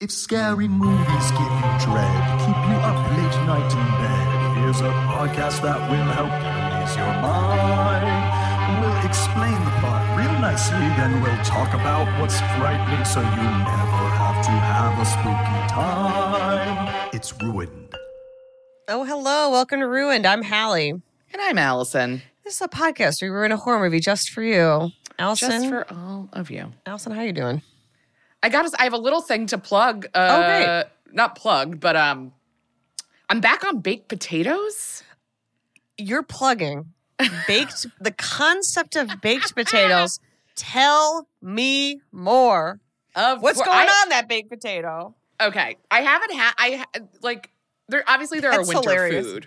If scary movies give you dread, keep you up late night in bed, here's a podcast that will help you ease your mind. We'll explain the plot real nicely, then we'll talk about what's frightening so you never have to have a spooky time. It's ruined. Oh, hello. Welcome to Ruined. I'm Halle. And I'm Alison. This is a podcast. We ruin a horror movie just for you. Alison, Just for all of you. Alison, how you doing? I got. us. I have a little thing to plug. Uh, Oh, great. Not plugged, but um, I'm back on baked potatoes. You're plugging baked the concept of baked potatoes. Tell me more. Of What's going I- on that baked potato? Okay, I haven't had. I like. There obviously there are winter hilarious. food.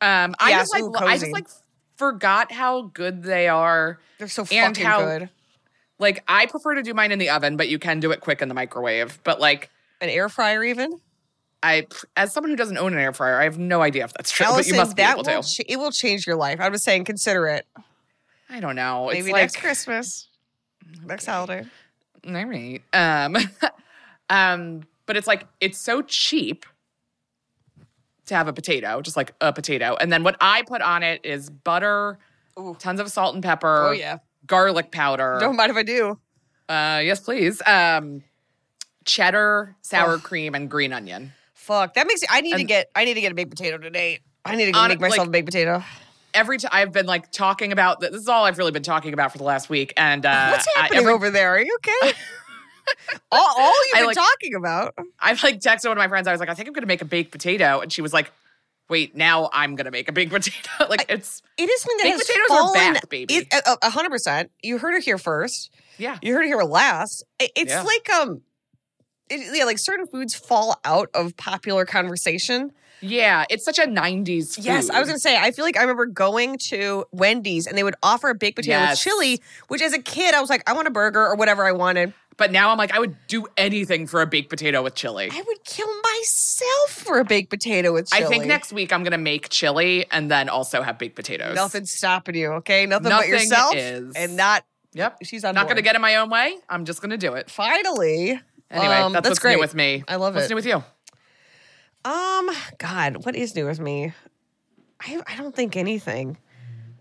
Um, I Yeah, just like. ooh, I just like forgot how good they are. They're so And fucking how- good. Like I prefer to do mine in the oven, but you can do it quick in the microwave. But like An air fryer, even. I, as someone who doesn't own an air fryer, I have no idea if that's true. Alison, but you must be that able to. ch- it will change your life. I'm just saying, consider it. I don't know. It's Maybe like, next Christmas, next holiday. All right. Um, um, but it's like it's so cheap to have a potato, just like a potato. And then what I put on it is butter, Ooh. tons of salt and pepper. Oh yeah. Garlic powder. Don't mind if I do. Uh, yes, please. Um, cheddar, sour Oh. cream, and green onion. Fuck. That makes. I need to get. I need to get a baked potato today. I need to go On- make myself like- a baked potato. Every time I've been like talking about this is all I've really been talking about for the last week. And uh, What's I- happening every- over there? Are you okay? all, all you've I been like- talking about. I've like texted one of my friends. I was like, I think I'm gonna make a baked potato, and she was like, Wait, now I'm gonna make a baked potato. like it's It is something that Baked has potatoes are fallen. back, baby. A- a hundred percent. You heard it here first. yeah. You heard it here last. It- it's Yeah. like um, it, yeah, like certain foods fall out of popular conversation. Yeah, it's such a 90s food. Yes, I was gonna say. I feel like I remember going to Wendy's and they would offer a baked potato Yes. with chili. Which, as a kid, I was like, I want a burger or whatever I wanted. But now I'm like, I would do anything for a baked potato with chili. I would kill myself for a baked potato with chili. I think next week I'm gonna make chili and then also have baked potatoes. Nothing's stopping you, okay? Nothing, Nothing but yourself is. and not. Yep. She's on Not board. gonna get in my own way. I'm just gonna do it. Finally. Anyway, Um, that's, that's what's great. new with me. I love what's it. new with you? Um, God, what is new with me? I I don't think anything.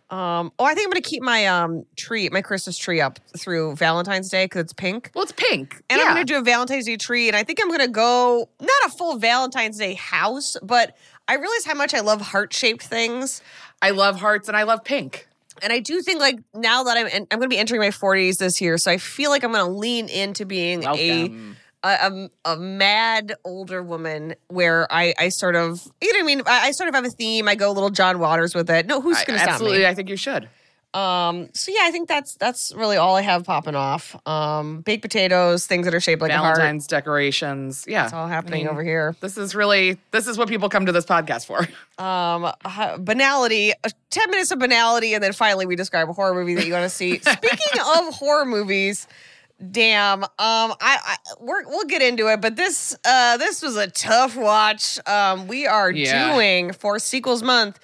Um, oh, I think I'm gonna keep my um tree, my Christmas tree up through Valentine's Day because it's pink. Well, it's pink. And yeah. I'm gonna do a Valentine's Day tree, and I think I'm gonna go not a full Valentine's Day house, but I realize how much I love heart shaped things. I love hearts and I love pink. And I do think like now that I'm en- I'm going to be entering my 40s this year, so I feel like I'm going to lean into being Welcome. a a a mad older woman where I I sort of you know what I mean I, I sort of have a theme. I go a little John Waters with it. No, who's going to stop absolutely, me? I think you should. Um, so yeah, I think that's that's really all I have popping off. Um, baked potatoes, things that are shaped like a heart. Valentine's decorations. Yeah. it's all happening I mean, over here. This is really this is what people come to this podcast for. Um, banality, uh, 10 minutes of banality, and then finally we describe a horror movie that you want to see. Speaking of horror movies, damn, um, I, I we're, we'll get into it, but this uh this was a tough watch. Um, we are Yeah. doing for sequels month,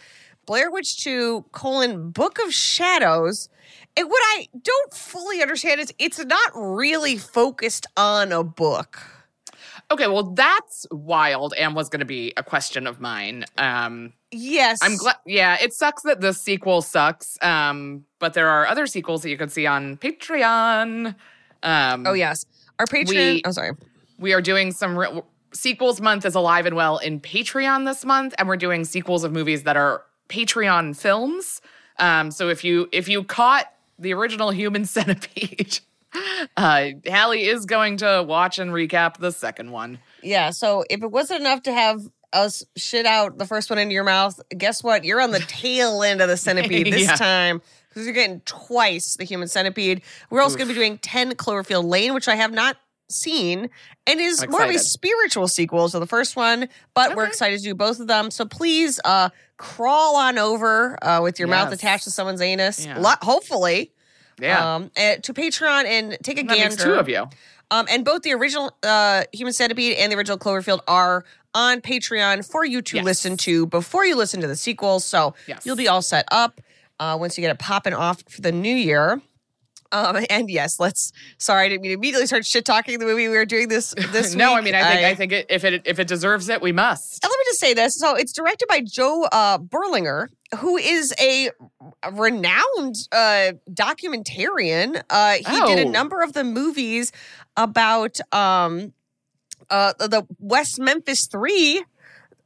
Blair Witch 2, colon, Book of Shadows. And what I don't fully understand is it's not really focused on a book. Okay, well that's wild and was going to be a question of mine. Um Yes. I'm glad yeah, it sucks that the sequel sucks. Um but there are other sequels that you can see on Patreon. Um Oh, yes. Our Patreon. We- oh, sorry. we are doing some re- sequels month is alive and well in Patreon this month and we're doing sequels of movies that are Patreon films. Um so if you if you caught the original Human Centipede uh Halle is going to watch and recap the second one. Yeah. So if it wasn't enough to have us shit out the first one into your mouth, guess what? You're on the tail end of the centipede this Yeah. time because you're getting twice the human centipede. We're also going to be doing 10 Cloverfield Lane, which I have not seen and is I'm more of a spiritual sequel to the first one, but we're excited to do both of them. So please uh, crawl on over uh, with your mouth attached to someone's anus, Yeah. lo- hopefully, Yeah. um, eh, to Patreon and take a that gander. two of you. Um, and both the original uh, Human Centipede and the original Cloverfield are on Patreon for you to Yes. listen to before you listen to the sequels. So Yes. you'll be all set up uh, once you get it popping off for the new year. Um, and yes, let's. Sorry, I didn't mean to immediately start shit talking the movie we were doing this this no, week. I mean, I think I, think it, if it if it deserves it, we must. And let me just say this. So it's directed by Joe uh, Berlinger, who is a renowned uh, documentarian. Uh, he did a Oh. number of the movies about um, uh, the- the West Memphis Three,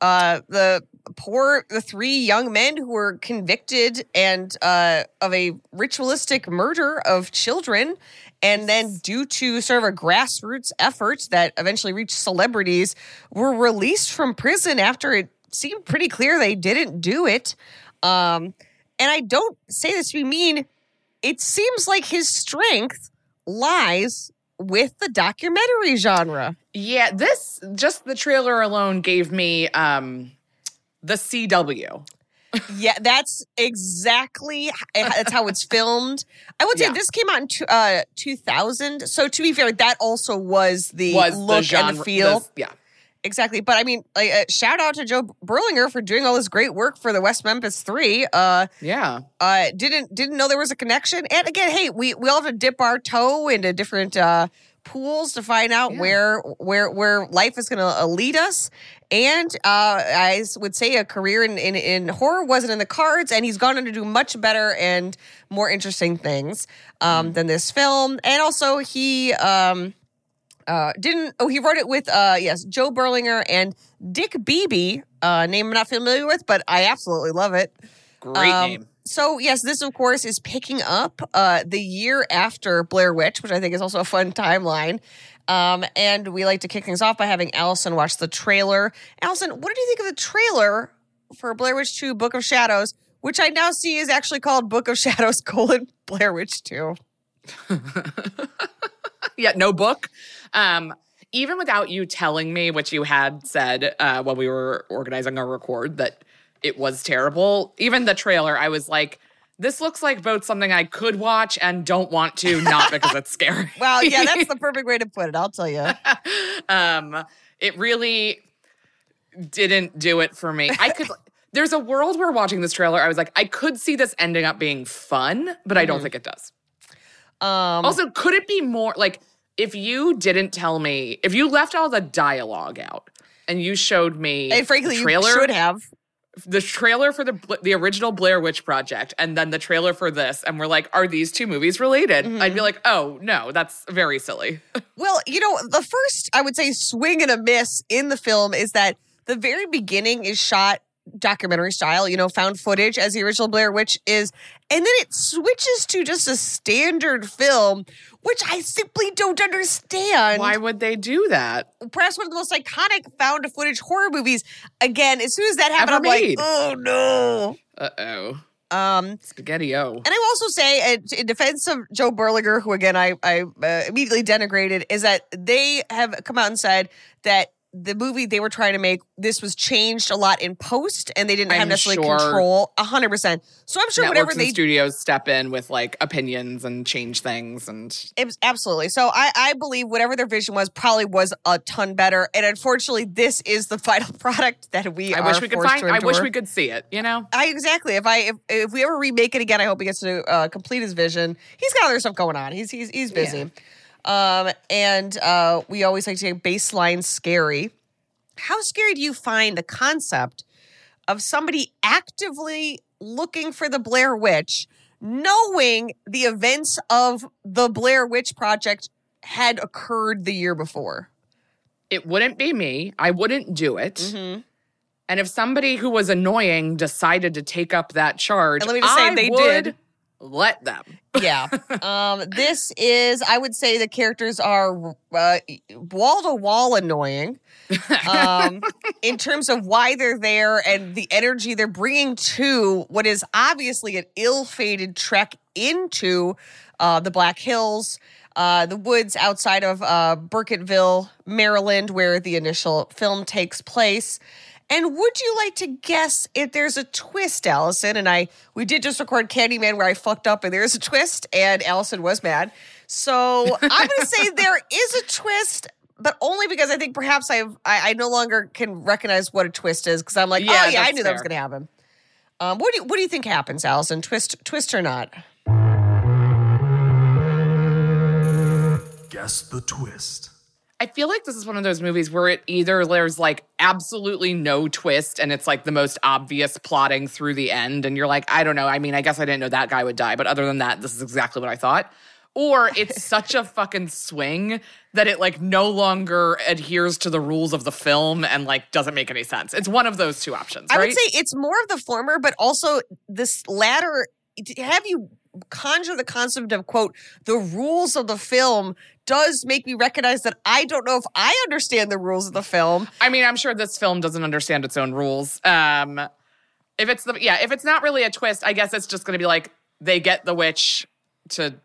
uh, the poor, the three young men who were convicted and uh, of a ritualistic murder of children. And then, due to sort of a grassroots effort that eventually reached celebrities, were released from prison after it seemed pretty clear they didn't do it. Um, and I don't say this to be mean. It seems like his strength lies with the documentary genre. Yeah, this just the trailer alone gave me um the CW. Yeah, that's exactly that's how it's filmed. I would say Yeah. this came out in two, uh, 2000. So to be fair, that also was the was look the genre and the feel. the- yeah. Exactly. But I mean, like, uh, shout out to Joe Berlinger for doing all this great work for the West Memphis Three. Uh, Yeah. uh, didn't didn't know there was a connection. And again, hey, we we all have to dip our toe into different uh, pools to find out Yeah. where where where life is going to uh, lead us. And uh, I would say a career in, in in horror wasn't in the cards, and he's gone on to do much better and more interesting things um, than this film. And also, he. Um, uh, didn't oh he wrote it with uh yes Joe Berlinger and Dick Beebe uh name I'm not familiar with but I absolutely love it Great um, name. So yes, this of course is picking up uh, the year after Blair Witch, which I think is also a fun timeline. Um, and we like to kick things off by having Alison watch the trailer. Alison, what did you think of the trailer for Blair Witch 2 Book of Shadows, which I now see is actually called Book of Shadows colon Blair Witch 2? yeah, no book. Um, even without you telling me what you had said uh, when we were organizing our record that it was terrible, even the trailer, I was like, this looks like both something I could watch and don't want to, not because it's scary. Well, yeah, that's the perfect way to put it, I'll tell you. um, it really didn't do it for me. I could. There's a world where watching this trailer, I was like, I could see this ending up being fun, but I don't think it does. Um, Also, could it be more like if you didn't tell me, if you left all the dialogue out and you showed me and frankly, the trailer, you should have. The trailer for the the original Blair Witch Project, and then the trailer for this, and we're like, are these two movies related? Mm-hmm. I'd be like, oh no, that's very silly. Well, you know, the first, I would say, swing and a miss in the film is that the very beginning is shot documentary style, you know, found footage as the original Blair Witch is. And then it switches to just a standard film, which I simply don't understand. Why would they do that? Perhaps one of the most iconic found footage horror movies. Again, as soon as that happened, Ever I'm made. like, oh no. Uh oh, Um, spaghetti o. and I will also say, uh, in defense of Joe Berlinger, who again I I uh, immediately denigrated, is that they have come out and said that the movie they were trying to make this was changed a lot in post, and they didn't have I'm necessarily sure control hundred percent. So I'm sure whatever and they studios step in with like opinions and change things, and Abs- Absolutely. So I, I believe whatever their vision was probably was a ton better. And unfortunately, this is the final product that we I wish we could find. I wish we could see it. You know, I exactly. If I if, if we ever remake it again, I hope he gets to uh, complete his vision. He's got other stuff going on. He's he's he's busy. Um, and uh, we always like to say baseline scary. How scary do you find the concept of somebody actively looking for the Blair Witch, knowing the events of the Blair Witch Project had occurred the year before? it wouldn't be me. I wouldn't do it. Mm-hmm. And if somebody who was annoying decided to take up that charge, And let me just say, I they would did. Let them. yeah. Um, this is, I would say, the characters are wall to wall annoying. Um, in terms of why they're there and the energy they're bringing to what is obviously an ill-fated trek into uh, the Black Hills. uh, the woods outside of uh, Burkittsville, Maryland, where the initial film takes place. And would you like to guess if there's a twist, Alison? And I, we did just record Candyman where I fucked up and there's a twist, and Alison was mad. So I'm going to say there is a twist, but only because I think perhaps I've, I, I no longer can recognize what a twist is because I'm like, Yeah, oh yeah, I that's knew that was going to happen. Um, what do you, what do you think happens, Alison? Twist, twist or not? Guess the twist. I feel like this is one of those movies where it either there's like absolutely no twist and it's like the most obvious plotting through the end. And you're like, I don't know. I mean, I guess I didn't know that guy would die. But other than that, this is exactly what I thought. Or it's such a fucking swing that it like no longer adheres to the rules of the film and like doesn't make any sense. It's one of those two options, I would say it's more of the former, but also this latter. Have you conjure the concept of quote the rules of the film does make me recognize that I don't know if I understand the rules of the film. I mean, I'm sure this film doesn't understand its own rules. Um, if it's the yeah, if it's not really a twist, I guess it's just going to be like they get the witch to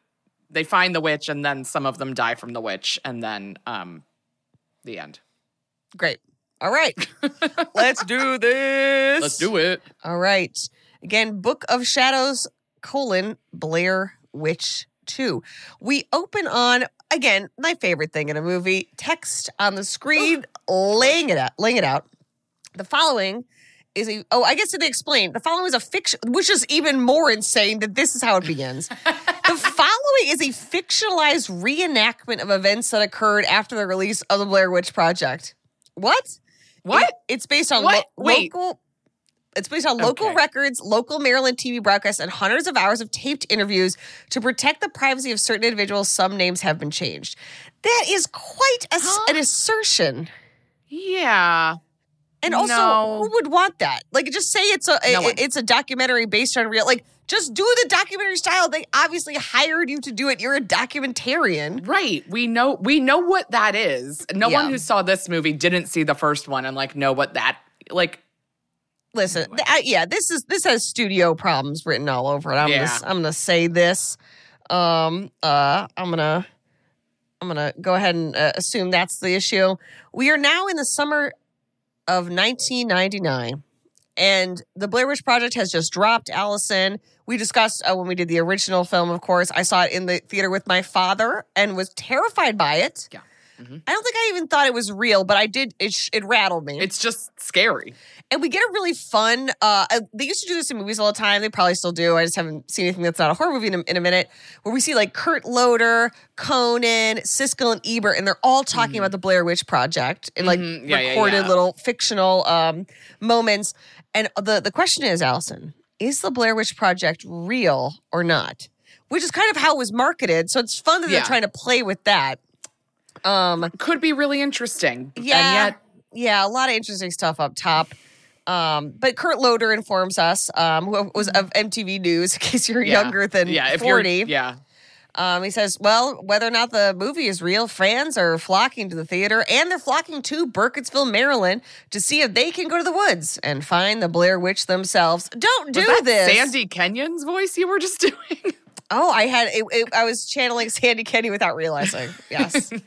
they find the witch and then some of them die from the witch and then um the end. Great. All right. Let's do this. Let's do it. All right. Again, Book of Shadows, colon, Blair Witch 2. We open on, again, my favorite thing in a movie text on the screen, laying it out, laying it out. The following is a, oh, I guess did they explain, the following is a fiction, which is even more insane that this is how it begins. the following is a fictionalized reenactment of events that occurred after the release of the Blair Witch Project. What? What? It- it's based on What? lo- Wait. local. It's based on local Okay. records, local Maryland TV broadcasts, and hundreds of hours of taped interviews to protect the privacy of certain individuals. Some names have been changed. That is quite a Huh? an assertion. Yeah. And also, No. who would want that? Like, just say it's a, No it's a documentary based on real. Like, just do the documentary style. They obviously hired you to do it. You're a documentarian. Right. We know we know what that is. No Yeah. one who saw this movie didn't see the first one and like know what that like Listen, th- I- yeah, this is this has studio problems written all over it. I'm Yeah. gonna I'm gonna say this. Um, uh, I'm gonna I'm gonna go ahead and uh, assume that's the issue. We are now in the summer of 1999, and the Blair Witch Project has just dropped. Alison, we discussed uh, when we did the original film. Of course, I saw it in the theater with my father and was terrified by it. Yeah. Mhm. I don't think I even thought it was real, but I did. It sh- it rattled me it's just scary. and we get a really fun uh uh, they used to do this in movies all the time they probably still do i just haven't seen anything that's not a horror movie in a, in a minute where we see like kurt loder conan siskel and ebert and they're all talking about the blair witch project in like Mhm. Yeah, yeah, recorded yeah. little fictional um moments and the the question is alison is the blair witch project real or not which is kind of how it was marketed so it's fun that they're trying to play with that um Could be really interesting. yeah. And yet yeah, a lot of interesting stuff up top. Um, but Kurt Loder informs us, um, who was of MTV News, in case you're yeah. younger than yeah, if 40. You're, yeah. Um, he says, well, whether or not the movie is real, fans are flocking to the theater and they're flocking to Burkittsville, Maryland to see if they can go to the woods and find the Blair Witch themselves. Don't do this. Sandy Kenyon's voice you were just doing? Oh, I had it, it, I was channeling Sandy Kenny without realizing. Yes.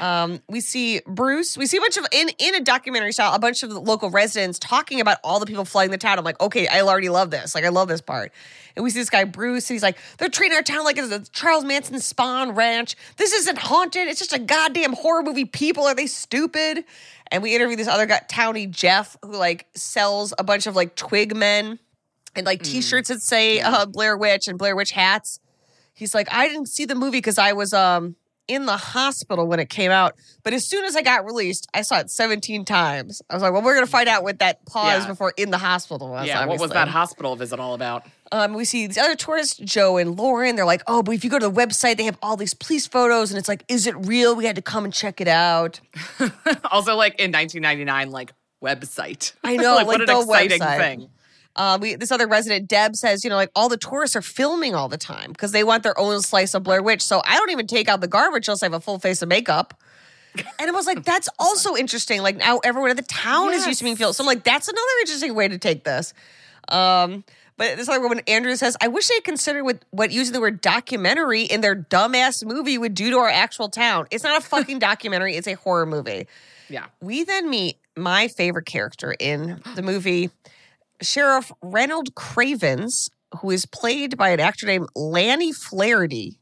um, we see Bruce. We see a bunch of in in a documentary style, a bunch of the local residents talking about all the people flooding the town. I'm like, okay, I already love this. Like, I love this part. And we see this guy Bruce, and he's like, they're treating our town like it's a Charles Manson Spahn Ranch. This isn't haunted. It's just a goddamn horror movie. People are they stupid? And we interview this other guy, townie Jeff, who like sells a bunch of like twig men and like t-shirts that say uh, Blair Witch and Blair Witch hats. He's like, I didn't see the movie because I was um in the hospital when it came out. But as soon as I got released, I saw it 17 times. I was like, well, we're gonna find out what that pause Yeah. before in the hospital was. yeah. What was that hospital visit all about? Um, we see these other tourists, Joe and Lauren. They're like, oh, but if you go to the website, they have all these police photos, and it's like, is it real? We had to come and check it out. also, like in 1999, like website. I know, like, like what an the exciting website. thing. Uh, we, this other resident, Deb, says, you know, like all the tourists are filming all the time because they want their own slice of Blair Witch. So I don't even take out the garbage unless I have a full face of makeup. And I was like, that's also interesting. Like now everyone in the town is used to being filmed. So I'm like, that's another interesting way to take this. Um, but this other woman, Andrew says, I wish they considered what, what using the word documentary in their dumbass movie would do to our actual town. It's not a fucking documentary, it's a horror movie. Yeah. We then meet my favorite character in the movie, Sheriff Reynold Cravens, who is played by an actor named Lanny Flaherty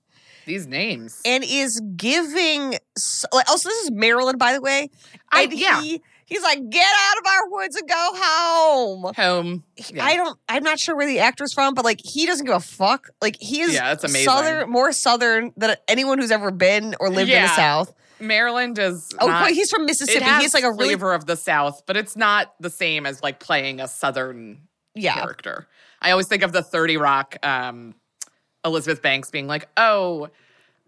These names. and is giving. Oh, oh, so, also, this is Maryland, by the way. I- yeah. he, he's like, get out of our woods and go home. Home. Yeah. I don't. I'm not sure where the actor's from, but like he doesn't give a fuck. Like he is. Yeah, that's amazing. Southern, more southern than anyone who's ever been or lived in the South. Maryland is. Oh, not, he's from Mississippi. He's like a really flavor of the South, but it's not the same as like playing a Southern yeah. character. I always think of the 30 Rock um, Elizabeth Banks being like, oh,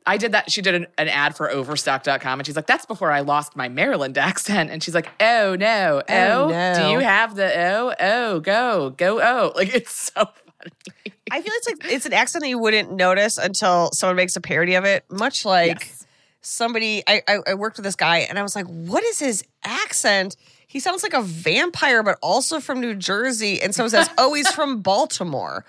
I did that. She did an, an ad for Overstock.com and she's like, that's before I lost my Maryland accent. And she's like, oh no, Oh, oh, no. do you have the oh, oh, go, go, oh. Like it's so funny. I feel it's like it's an accent that you wouldn't notice until someone makes a parody of it. Much like Yes. Somebody, I, I I worked with this guy, and I was like, "What is his accent?" He sounds like a vampire, but also from New Jersey. And someone says, "Oh, he's from Baltimore."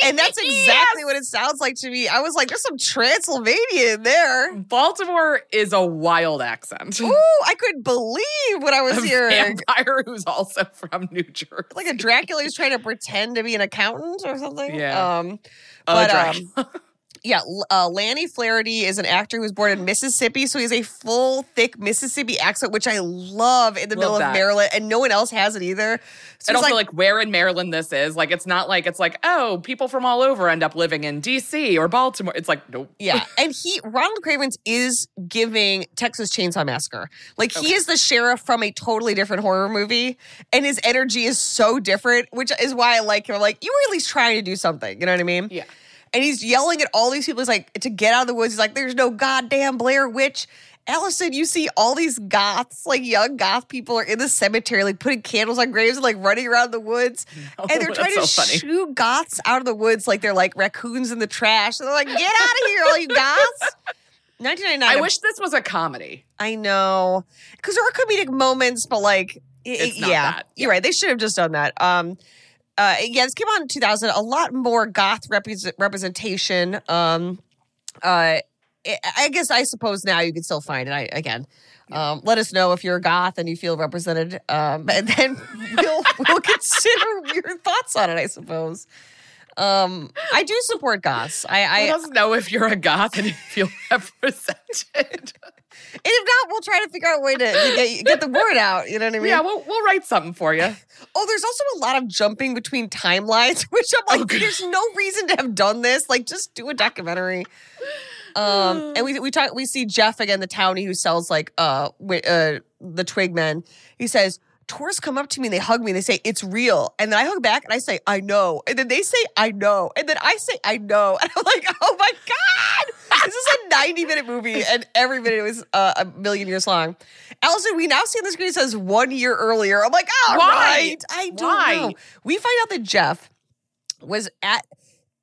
And that's exactly what it sounds like to me. I was like, "There's some Transylvania in there." Baltimore is a wild accent. Ooh, I couldn't believe what I was a hearing. vampire who's also from New Jersey. Like a Dracula who's trying to pretend to be an accountant or something. Yeah. Um, but, Dracula. Yeah, uh, Lanny Flaherty is an actor who was born in Mississippi, so he has a full, thick Mississippi accent, which I love in the Love middle of. Maryland, and no one else has it either. So and also like, where in Maryland this is. Like it's not like it's like, oh, people from all over end up living in DC or Baltimore. It's like, nope. yeah, and he Ronald Cravens is giving Texas Chainsaw Massacre. Like he is the sheriff from a totally different horror movie, and his energy is so different, which is why I like him. I'm like, you were at least trying to do something. You know what I mean? Yeah. And he's yelling at all these people. He's like, to get out of the woods. He's like, there's no goddamn Blair Witch. Alison, you see all these goths, like young goth people, are in the cemetery, like putting candles on graves and like running around the woods. and they're trying to so shoo goths out of the woods like they're like raccoons in the trash. And they're like, get out of here, all you goths. 1999. I wish this was a comedy. I know. Because there are comedic moments, but like, i- It's not yeah, that. you're right. They should have just done that. Um, uh, yeah, this came out in 2000. A lot more goth repres representation. Um, uh, I I guess I suppose now you can still find it. I again. Um, let us know if you're a goth and you feel represented, um, and then we'll we'll consider your thoughts on it. I suppose. Um, I do support goths. I, Let us know if you're a goth and you feel represented. And if not, we'll try to figure out a way to, to get get the word out. You know what I mean? yeah, we'll, we'll write something for you. Oh, there's also a lot of jumping between timelines, which I'm like, Okay. there's no reason to have done this. Like, just do a documentary. Um, and we we talk we see Jeff again, the townie who sells like uh, uh the Twigmen. He says tourists come up to me and they hug me and they say it's real, and then I hug back and I say I know, and then they say I know, and then I say I know, and I'm like, oh my god, this is a 90 minute movie, and every minute was uh, a million years long. Alison, we now see on the screen it says one year earlier. I'm like, all Why? right, I don't Why? know. We find out that Jeff was at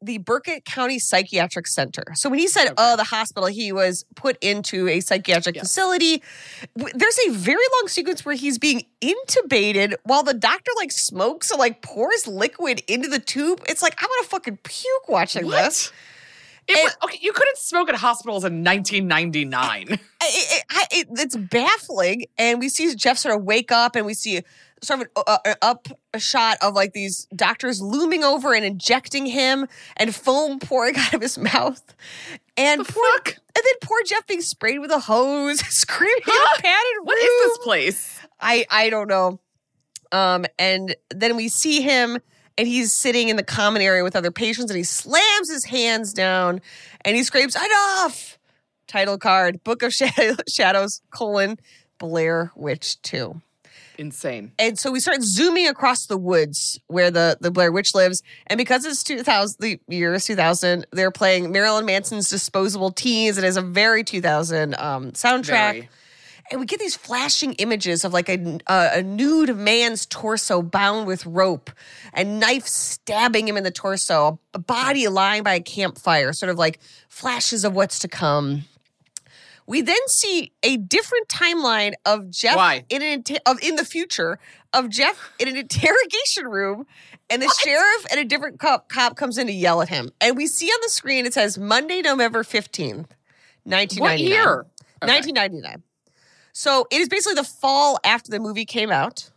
the Burkett County Psychiatric Center. So when he said, "Oh, the hospital," he was put into a psychiatric Yes. facility. There's a very long sequence where he's being intubated while the doctor like smokes or like pours liquid into the tube. It's like I'm gonna fucking puke watching this. It was, okay, you couldn't smoke at hospitals in 1999. I- I- I- it- it's baffling. And we see Jeff sort of wake up, and we see sort of a, a, up a shot of like these doctors looming over and injecting him, and foam pouring out of his mouth. And poor, fuck? and then poor Jeff being sprayed with a hose, screaming in a padded room. is this place? I I don't know. Um, and then we see him, and he's sitting in the common area with other patients, and he slams his hands down, and he screams, "Enough!" Title card: Book of Shadows: colon Blair Witch Two. Insane. And so we start zooming across the woods where the, the Blair Witch lives. And because it's 2000, the year is 2000, they're playing Marilyn Manson's Disposable Teens. It has a very 2000 um, soundtrack Very. and we get these flashing images of like a, a, a nude man's torso bound with rope and knife stabbing him in the torso a body lying by a campfire sort of like flashes of what's to come We then see a different timeline of Jeff Why? in an inter- of in the future of Jeff in an interrogation room, and the sheriff and a different cop cop comes in to yell at him. And we see on the screen it says Monday, November fifteenth, nineteen What year? 1999. So it is basically the fall after the movie came out,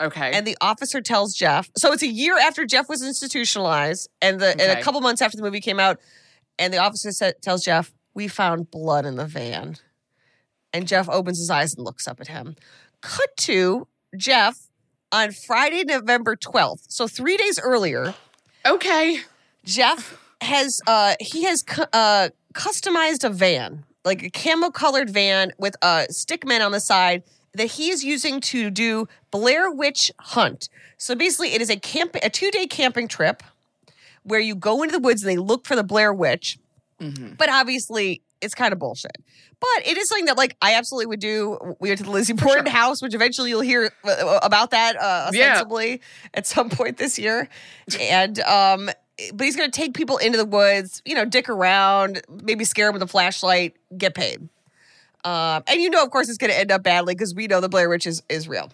Okay. and the officer tells Jeff. So it's a year after Jeff was institutionalized, and the and a couple months after the movie came out, and the officer said, tells Jeff, "We found blood in the van," and Jeff opens his eyes and looks up at him. Cut to Jeff on Friday, November 12th. So three days earlier, okay. Jeff has uh he has cu- uh customized a van, like a camo colored van with a stick stickman on the side that he is using to do Blair Witch Hunt. So basically it is a camp a 2-day camping trip where you go into the woods and they look for the Blair Witch. But obviously it's kind of bullshit. But it is something that like I absolutely would do. We went to the Lizzie Borden house, which eventually you'll hear uh, about that uh, Yeah. ostensibly at some point this year. And um, but he's going to take people into the woods, you know, dick around, maybe scare them with a flashlight, get paid. Um, and you know, of course, it's going to end up badly because we know the Blair Witch is, is real.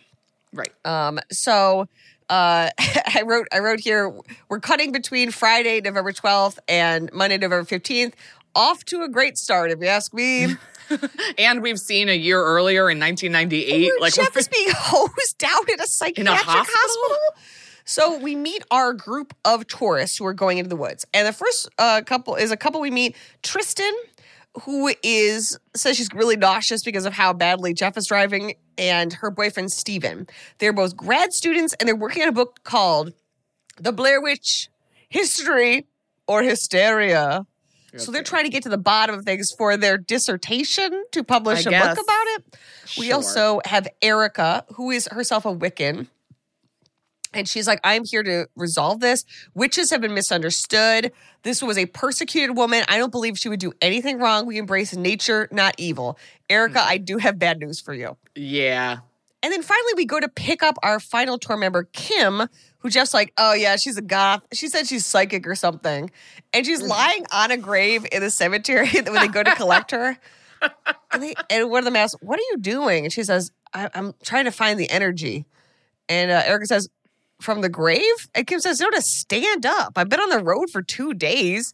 Right. Um, so uh, I wrote I wrote here we're cutting between Friday, November 12th and Monday, November 15th. Off to a great start, if you ask me. And we've seen a year earlier in 1998, Where like Jeff is being hosed down in a psychiatric hospital? hospital. So we meet our group of tourists who are going into the woods, and the first uh, couple is a couple we meet. Tristan, who is says she's really nauseous because of how badly Jeff is driving, and her boyfriend Steven. They're both grad students, and they're working on a book called "The Blair Witch: History or Hysteria." So they're trying to get to the bottom of things for their dissertation to publish I a guess. book about it. We Sure. also have Erica, who is herself a Wiccan. And she's like, I'm here to resolve this. Witches have been misunderstood. This was a persecuted woman. I don't believe she would do anything wrong. We embrace nature, not evil. Erica, Hmm. I do have bad news for you. yeah. And then finally, we go to pick up our final tour member, Kim, who Jeff's like, oh, yeah, she's a goth. She said she's psychic or something. And she's lying on a grave in the cemetery when they go to collect her. And, they, and one of them asks, what are you doing? And she says, I, I'm trying to find the energy. And uh, Erica says, from the grave? And Kim says, no, to stand up. I've been on the road for two days.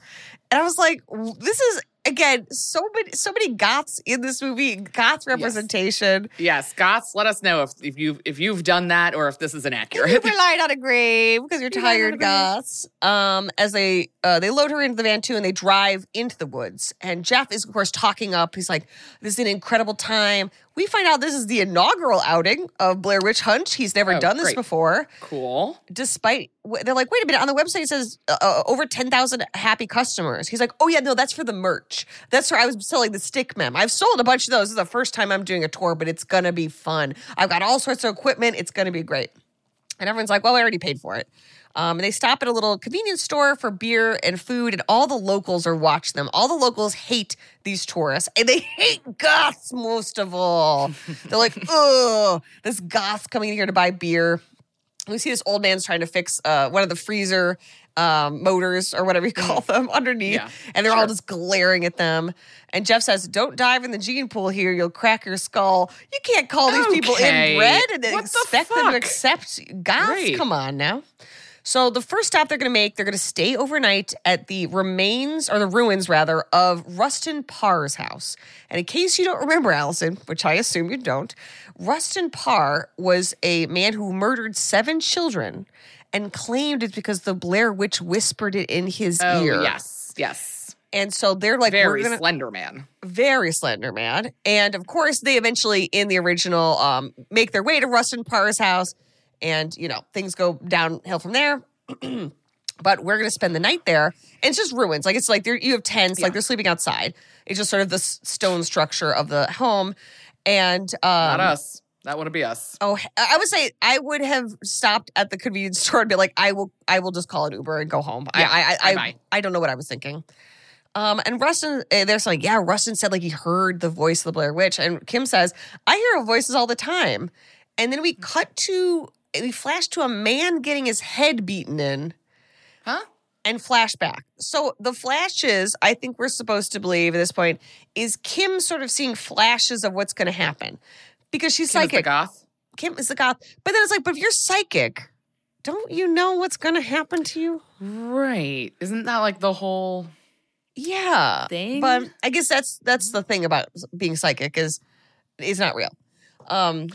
And I was like, this is, again, so many, so many goths in this movie, goth representation. Yes, Goths, let us know if, if you if you've done that or if this is inaccurate You're lying on a grave because you're You're lying on a tired. Goths. Um, as they uh, they load her into the van too, and they drive into the woods. And Jeff is of course talking up. He's like, "This is an incredible time." We find out this is the inaugural outing of Blair Witch Hunt. He's never Oh, done this great. before. cool. Despite they're like, "Wait a minute!" On the website it says uh, uh, over ten thousand happy customers. He's like, "Oh yeah, no, that's for the merch. That's where I was selling the stick mem. I've sold a bunch of those. This is the first time I'm doing a tour, but it's gonna be fun. I've got all sorts of equipment. It's gonna be great." And everyone's like, well, I already paid for it. Um, and they stop at a little convenience store for beer and food, and all the locals are watching them. All the locals hate these tourists, and they hate goths most of all. They're like, oh, this goth coming in here to buy beer. We see this old man's trying to fix uh, one of the freezer um, motors or whatever you call them underneath, Yeah, and they're all just glaring at them. And Jeff says, "Don't dive in the gene pool here; you'll crack your skull. You can't call these people Okay. inbred and What the expect them to accept goths. Right. Come on now." So the first stop they're going to make, they're going to stay overnight at the remains or the ruins rather of Rustin Parr's house. And in case you don't remember, Alison, which I assume you don't, Rustin Parr was a man who murdered seven children and claimed it's because the Blair Witch whispered it in his Oh, ear. yes. Yes. And so they're like, Very gonna, slender man. very slender man. And of course, they eventually, in the original, um, make their way to Rustin Parr's house, and you know things go downhill from there. but we're gonna spend the night there, and it's just ruins. Like it's like they're, you have tents, like they're sleeping outside. It's just sort of the s- stone structure of the home, and um, Not us. That wouldn't be us. Oh, I would say I would have stopped at the convenience store and be like, I will, I will just call an Uber and go home. Yeah, I, I, I, bye-bye. I don't know what I was thinking. Um, and Rustin, uh, they're like, yeah, Rustin said like he heard the voice of the Blair Witch, and Kim says, I hear voices all the time. And then we cut to, we flash to a man getting his head beaten in. Huh? and flashback. So the flashes, I think we're supposed to believe at this point, is Kim sort of seeing flashes of what's going to happen because she's Kim is the psychic. goth. Kim is the goth, but then it's like, but if you're psychic, don't you know what's going to happen to you? Right. Isn't that like the whole Yeah, thing? but I guess that's that's the thing about being psychic is it's not real. Um,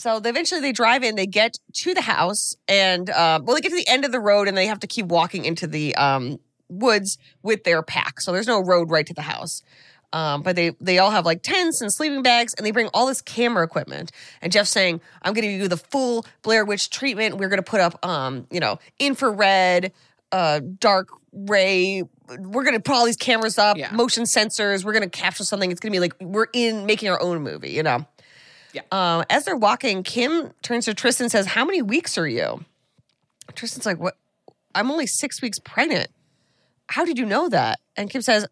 so they, eventually they drive in, they get to the house, and uh, well, they get to the end of the road, and they have to keep walking into the um, woods with their pack. So there's no road right to the house. Um, but they they all have like tents and sleeping bags, and they bring all this camera equipment. And Jeff's saying, "I'm going to do the full Blair Witch treatment. We're going to put up, um, you know, infrared, uh, dark ray. We're going to put all these cameras up, Yeah. motion sensors. We're going to capture something. It's going to be like we're in making our own movie, you know." Yeah. Um, as they're walking, Kim turns to Tristan and says, How many weeks are you? Tristan's like, What? I'm only six weeks pregnant. How did you know that? And Kim says,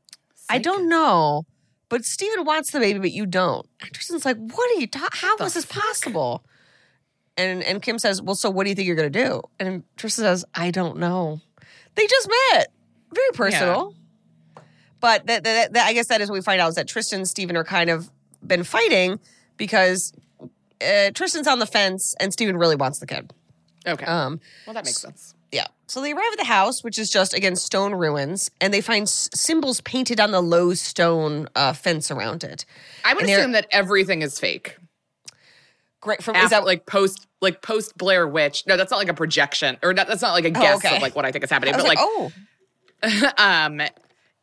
I don't know, but Steven wants the baby, but you don't. And Tristan's like, What are you talking? How is this fuck? possible? And and Kim says, Well, so what do you think you're gonna do? And Tristan says, I don't know. They just met. Very personal. But that, that, that- I guess that is what we find out is that Tristan and Steven are kind of been fighting because uh, Tristan's on the fence and Steven really wants the kid. Okay. Um, well, that makes sense. yeah. So they arrive at the house, which is just again stone ruins, and they find s- symbols painted on the low stone uh, fence around it. I would And assume that everything is fake. Great. From After, is that like post like post Blair Witch? No, that's not like a projection, or not, that's not like a guess Oh, okay. of like what I think is happening. But like, like, oh, um,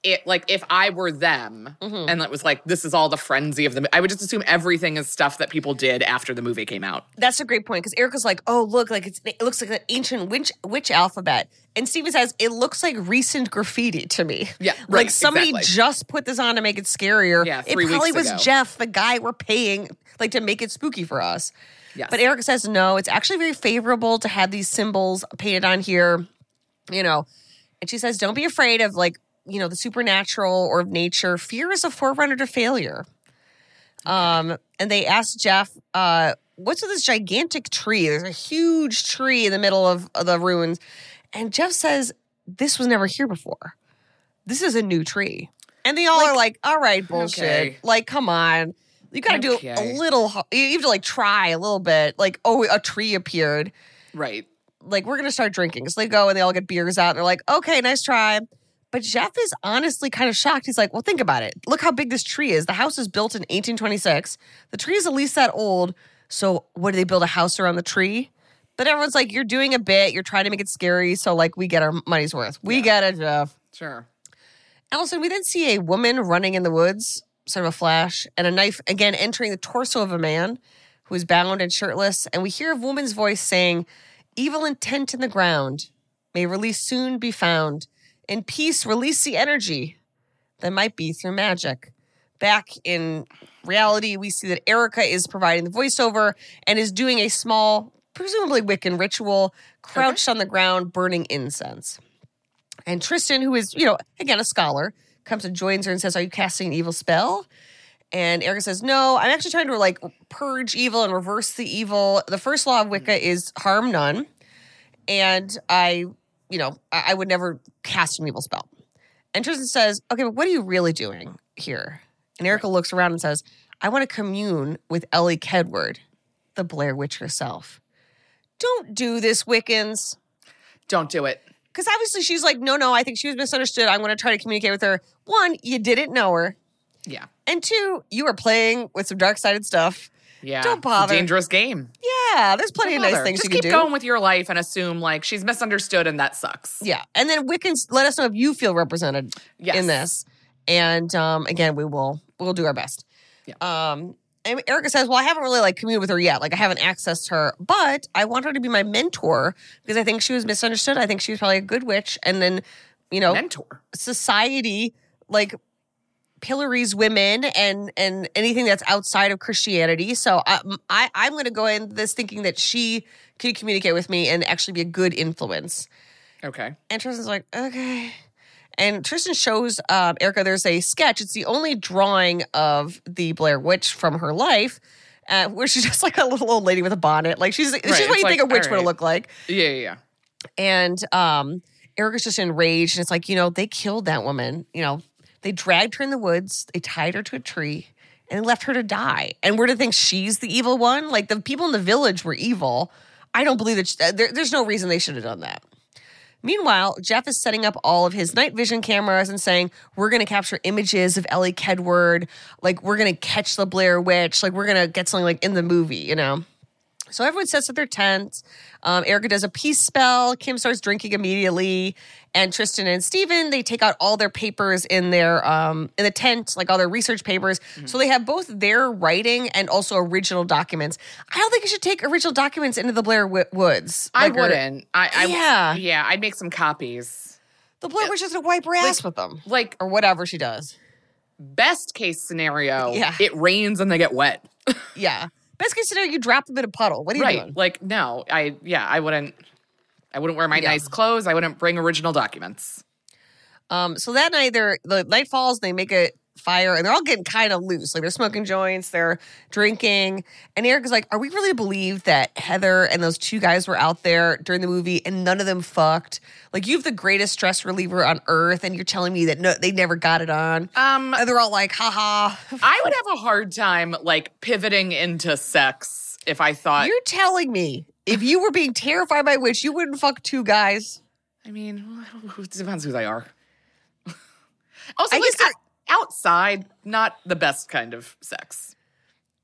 it like if I were them, Mm-hmm. and it was like this is all the frenzy of the. I would just assume everything is stuff that people did after the movie came out. that's a great point because Erica's like, oh look, like it's, it looks like an ancient witch witch alphabet, and Steven says it looks like recent graffiti to me. Yeah, like somebody exactly. just put this on to make it scarier. Yeah, it probably was ago. Jeff, the guy we're paying like to make it spooky for us. Yes. But Erica says no, it's actually very favorable to have these symbols painted on here, you know. And she says, don't be afraid of like, you know, the supernatural or of nature. Fear is a forerunner to failure. Um, and they asked Jeff, uh, what's with this gigantic tree? There's a huge tree in the middle of, of the ruins. And Jeff says, this was never here before. This is a new tree. And they all are like, all right, bullshit. Okay. Like, come on. You gotta do a little, you have to like try a little bit. Like, oh, a tree appeared. right. Like, we're gonna start drinking. So they go and they all get beers out. And they're like, okay, nice try. But Jeff is honestly kind of shocked. He's like, well, think about it. Look how big this tree is. The house is built in 1826. The tree is at least that old. So, what do they build a house around the tree? But everyone's like, you're doing a bit. You're trying to make it scary. So, like, we get our money's worth. We get it, Jeff. Sure. Alison, we then see a woman running in the woods, sort of a flash, and a knife again entering the torso of a man who is bound and shirtless. And we hear a woman's voice saying, Evil intent in the ground may release soon be found. In peace, release the energy that might be through magic. Back in reality, we see that Erica is providing the voiceover and is doing a small, presumably Wiccan ritual, crouched on the ground, burning incense. And Tristan, who is, you know, again, a scholar, comes and joins her and says, Are you casting an evil spell? And Erica says, No, I'm actually trying to like purge evil and reverse the evil. The first law of Wicca hmm. is harm none. And I, you know, I, I would never cast an evil spell. And Tristan says, Okay, but what are you really doing here? And Erica looks around and says, I want to commune with Elly Kedward, the Blair Witch herself. Don't do this, Wiccans. Don't do it. Because obviously she's like, no, no, I think she was misunderstood. I'm going to try to communicate with her. One, you didn't know her. Yeah. And two, you were playing with some dark sided stuff. Yeah. Don't It's a bother. dangerous game. Yeah, there's plenty of nice things Just you keep can do. going with your life and assume like she's misunderstood and that sucks. yeah. And then Wiccans, let us know if you feel represented Yes. in this. And um, again, we will we'll do our best. Yeah. Um, and Erica says, Well, I haven't really like communed with her yet. Like I haven't accessed her, but I want her to be my mentor because I think she was misunderstood. I think she was probably a good witch. And then, you know, Mentor. society like pillories women and and anything that's outside of Christianity. So I, I I'm going to go in this thinking that she can communicate with me and actually be a good influence. Okay. And Tristan's like, okay. And Tristan shows um, Erica there's a sketch. It's the only drawing of the Blair Witch from her life. Uh, where she's just like a little old lady with a bonnet. Like she's, she's what it's you think a witch all would look like Yeah, yeah, yeah. and um Erica's just enraged, and it's like, you know, they killed that woman. You know, they dragged her in the woods, they tied her to a tree, and they left her to die. And we're to think she's the evil one? Like the people in the village were evil. I don't believe that. She, there, there's no reason they should have done that. Meanwhile, Jeff is setting up all of his night vision cameras and saying, We're going to capture images of Elly Kedward. Like, we're going to catch the Blair Witch. Like, we're going to get something like in the movie, you know? So everyone sets up their tents. Um, Erica does a peace spell. Kim starts drinking immediately, and Tristan and Steven, they take out all their papers in their um, in the tent, like all their research papers. So they have both their writing and also original documents. I don't think you should take original documents into the Blair Wi- Woods. I Like, or- wouldn't. I, I Yeah. yeah. I'd make some copies. The Blair Witch is gonna wipe her ass with them, Like or whatever she does. best case scenario, Yeah. it rains and they get wet. Yeah. Best case scenario, you drop them in a puddle. What are you right. doing? Like no, I yeah, I wouldn't. I wouldn't wear my Yeah. nice clothes. I wouldn't bring original documents. Um, so that night, they're the night falls. They make a fire, and they're all getting kind of loose. Like they're smoking joints, they're drinking. And Eric is like, "Are we really to believe that Heather and those two guys were out there during the movie, and none of them fucked? Like you have the greatest stress reliever on earth, and you're telling me that no, they never got it on." Um, And they're all like, "Ha ha." I would have a hard time like pivoting into sex if I thought. You're telling me if you were being terrified by a witch, you wouldn't fuck two guys? I mean, it depends who they are. also, I like, guess outside, not the best kind of sex.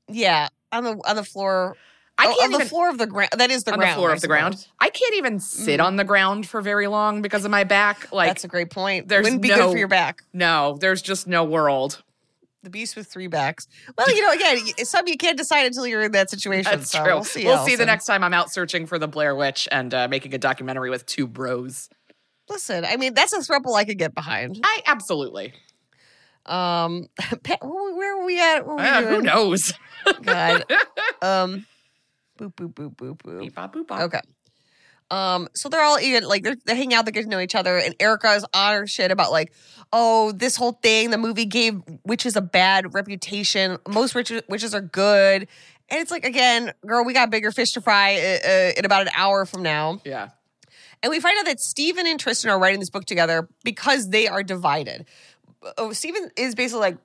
Yeah, on the on the floor. I oh, can't on the floor of the ground. That is the on ground. the floor I of the ground. I can't even sit mm. on the ground for very long because of my back. Like, That's a great point. there's Wouldn't be good no- for your back. no, there's just no world. The beast with three backs. Well, you know, again, some you can't decide until you're in that situation. That's so true. We'll see. the next time I'm out searching for the Blair Witch and uh, making a documentary with two bros. Listen, I mean, that's a throuple I could get behind. I absolutely. Um, where were we at? Were we Uh, who knows? God. Um, boop boop boop boop boop. Beep, bop, boop, bop. Okay. Um, so they're all even like they're, they're hanging out, they get to know each other, and Erica is on her shit about like, oh, this whole thing, the movie gave witches a bad reputation. Most witches, witches are good. And it's like, again, girl, we got bigger fish to fry uh, uh, in about an hour from now. Yeah. And we find out that Stephen and Tristan are writing this book together because they are divided. Oh, Stephen is basically like,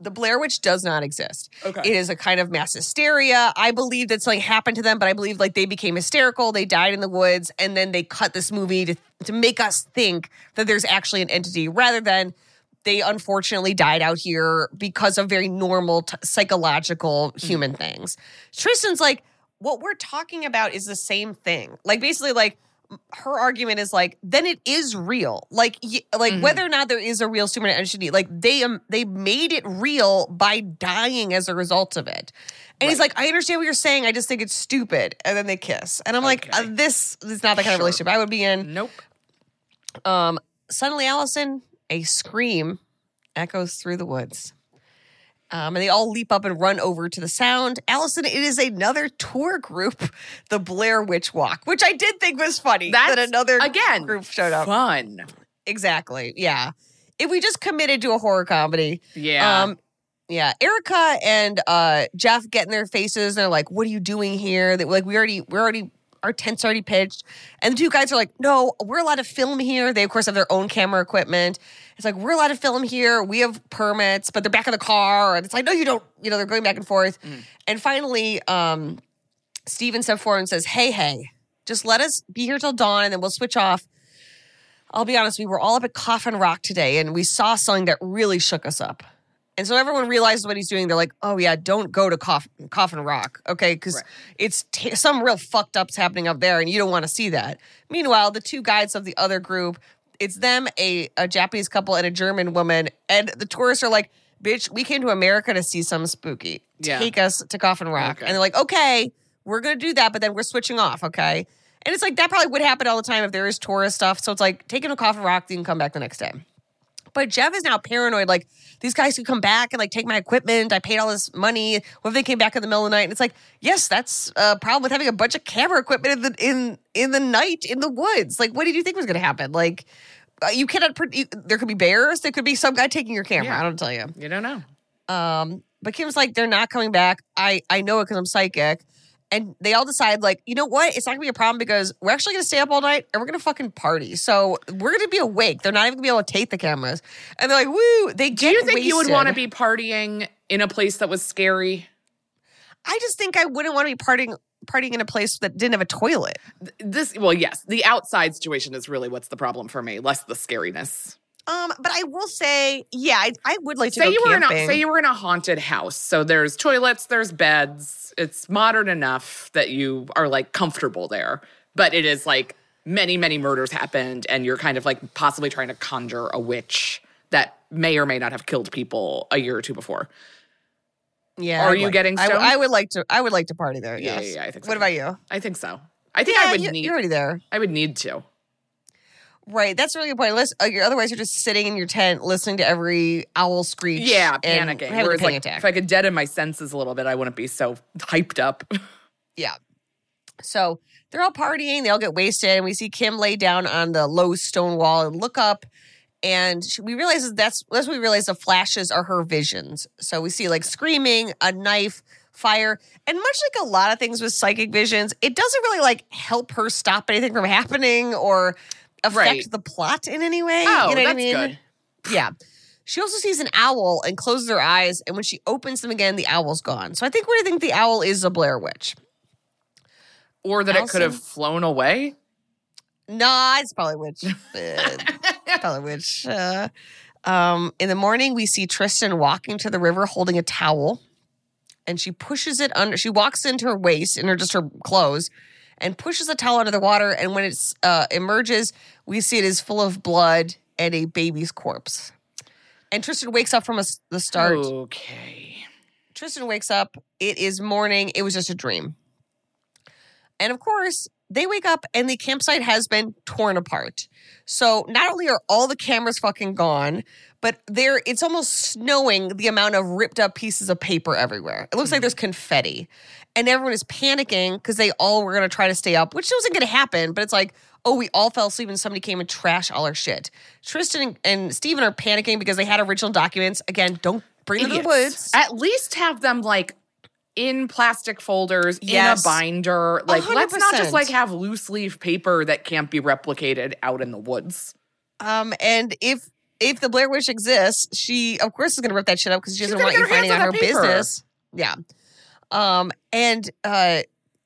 the Blair Witch does not exist. Okay. It is a kind of mass hysteria. I believe that something happened to them, but I believe like they became hysterical. They died in the woods, and then they cut this movie to to make us think that there's actually an entity, rather than they unfortunately died out here because of very normal t- psychological mm-hmm. human things. Tristan's like, what we're talking about is the same thing. Like basically, like her argument is like, then it is real. Like, like Mhm. whether or not there is a real supernatural entity, like they um, they made it real by dying as a result of it. And he's like, I understand what you're saying. I just think it's stupid. And then they kiss, and I'm like, Okay. uh, this is not the kind of relationship I would be in. Nope. Um, suddenly, Alison, a scream echoes through the woods. Um, and they all leap up and run over to the sound. Alison, it is another tour group, the Blair Witch Walk, which I did think was funny. That's that another again group showed up. Fun. Exactly. Yeah. If we just committed to a horror comedy, Yeah. um, yeah, Erica and uh, Jeff get in their faces. And they're like, "What are you doing here?" That like we already, we're already, our tent's already pitched. And the two guys are like, "No, we're allowed to film here." They of course have their own camera equipment. It's like we're allowed to film here. We have permits, but they're back in the car. And it's like, no, you don't. You know, they're going back and forth. And finally, um, Steven steps forward and says, "Hey, hey, just let us be here till dawn, and then we'll switch off." I'll be honest, we were all up at Coffin Rock today and we saw something that really shook us up. And so everyone realizes what he's doing. They're like, oh, yeah, don't go to Coffin, Coffin Rock, okay? Because Right. it's t- some real fucked ups happening up there and you don't want to see that. Meanwhile, the two guides of the other group, it's them, a, a Japanese couple, and a German woman. And the tourists are like, bitch, we came to America to see something spooky. Yeah. Take us to Coffin Rock. Okay. And they're like, okay, we're going to do that, but then we're switching off, okay? And it's like that probably would happen all the time if there is tourist stuff. So it's like taking a Coffin Rock, you can come back the next day. But Jeff is now paranoid. Like these guys could come back and like take my equipment. I paid all this money. What if they came back in the middle of the night? And it's like, yes, that's a problem with having a bunch of camera equipment in the in in the night in the woods. Like, what did you think was going to happen? Like, uh, you cannot. You, there could be bears. There could be some guy taking your camera. Yeah. I don't tell you. you don't know. Um, but Kim's like, they're not coming back. I I know it because I'm psychic. And they all decide, like, you know what? It's not gonna be a problem because we're actually gonna stay up all night and we're gonna fucking party. So we're gonna be awake. They're not even gonna be able to take the cameras. And they're like, woo, they Do you think you would want to be? be partying in a place that was scary? I just think I wouldn't want to be partying partying in a place that didn't have a toilet. This, well, yes, the outside situation is really what's the problem for me, less the scariness. Um, but I will say, yeah, I, I would like to say go you were in a say you were in a haunted house so there's toilets there's beds it's modern enough that you are like comfortable there but it is like many many murders happened and you're kind of like possibly trying to conjure a witch that may or may not have killed people a year or two before yeah, Are I'd you like- getting I, w- stoned? I would like to. I would like to party there. Yeah, Yes. yeah, yeah, I think so. What about you? i think so i think yeah, i would you, need you're already there. i would need to Right. That's a really good point. Unless, uh, you're, otherwise, you're just sitting in your tent listening to every owl screech. yeah and panicking having a panic like attack. if i could deaden my senses a little bit i wouldn't be so hyped up Yeah. So they're all partying. They all get wasted, and we see Kim lay down on the low stone wall and look up. And she, we realize that that's that's when we realize the flashes are her visions. So we see like screaming, a knife, fire, and much like a lot of things with psychic visions, it doesn't really like help her stop anything from happening or affect Right. the plot in any way. oh you know that's what I mean? good Yeah. She also sees an owl and closes her eyes, and when she opens them again, the owl's gone. So I think we think the owl is a Blair Witch. or that it could have flown away Nah, it's probably witch. Probably witch. Uh, um, in the morning, we see Tristan walking to the river holding a towel, and she pushes it under. She walks into her waist in her just her clothes, and pushes the towel under the water. And when it uh, emerges, we see it is full of blood and a baby's corpse. And Tristan wakes up from a the start. okay Tristan wakes up. It is morning. It was just a dream. And of course, they wake up and the campsite has been torn apart. So not only are all the cameras fucking gone, but there it's almost snowing the amount of ripped up pieces of paper everywhere. It looks like there's confetti. And everyone is panicking because they all were gonna try to stay up, which wasn't gonna happen, but it's like, oh, we all fell asleep and somebody came and trashed all our shit. Tristan and, and Steven are panicking because they had original documents. Again, don't bring them to the woods. At least have them like in plastic folders Yes. in a binder. Like let's not just like have loose leaf paper that can't be replicated out in the woods. Um, and if if the Blair Witch exists, she of course is going to rip that shit up because she She's doesn't want you finding out her paper. business. Yeah. Um, and uh,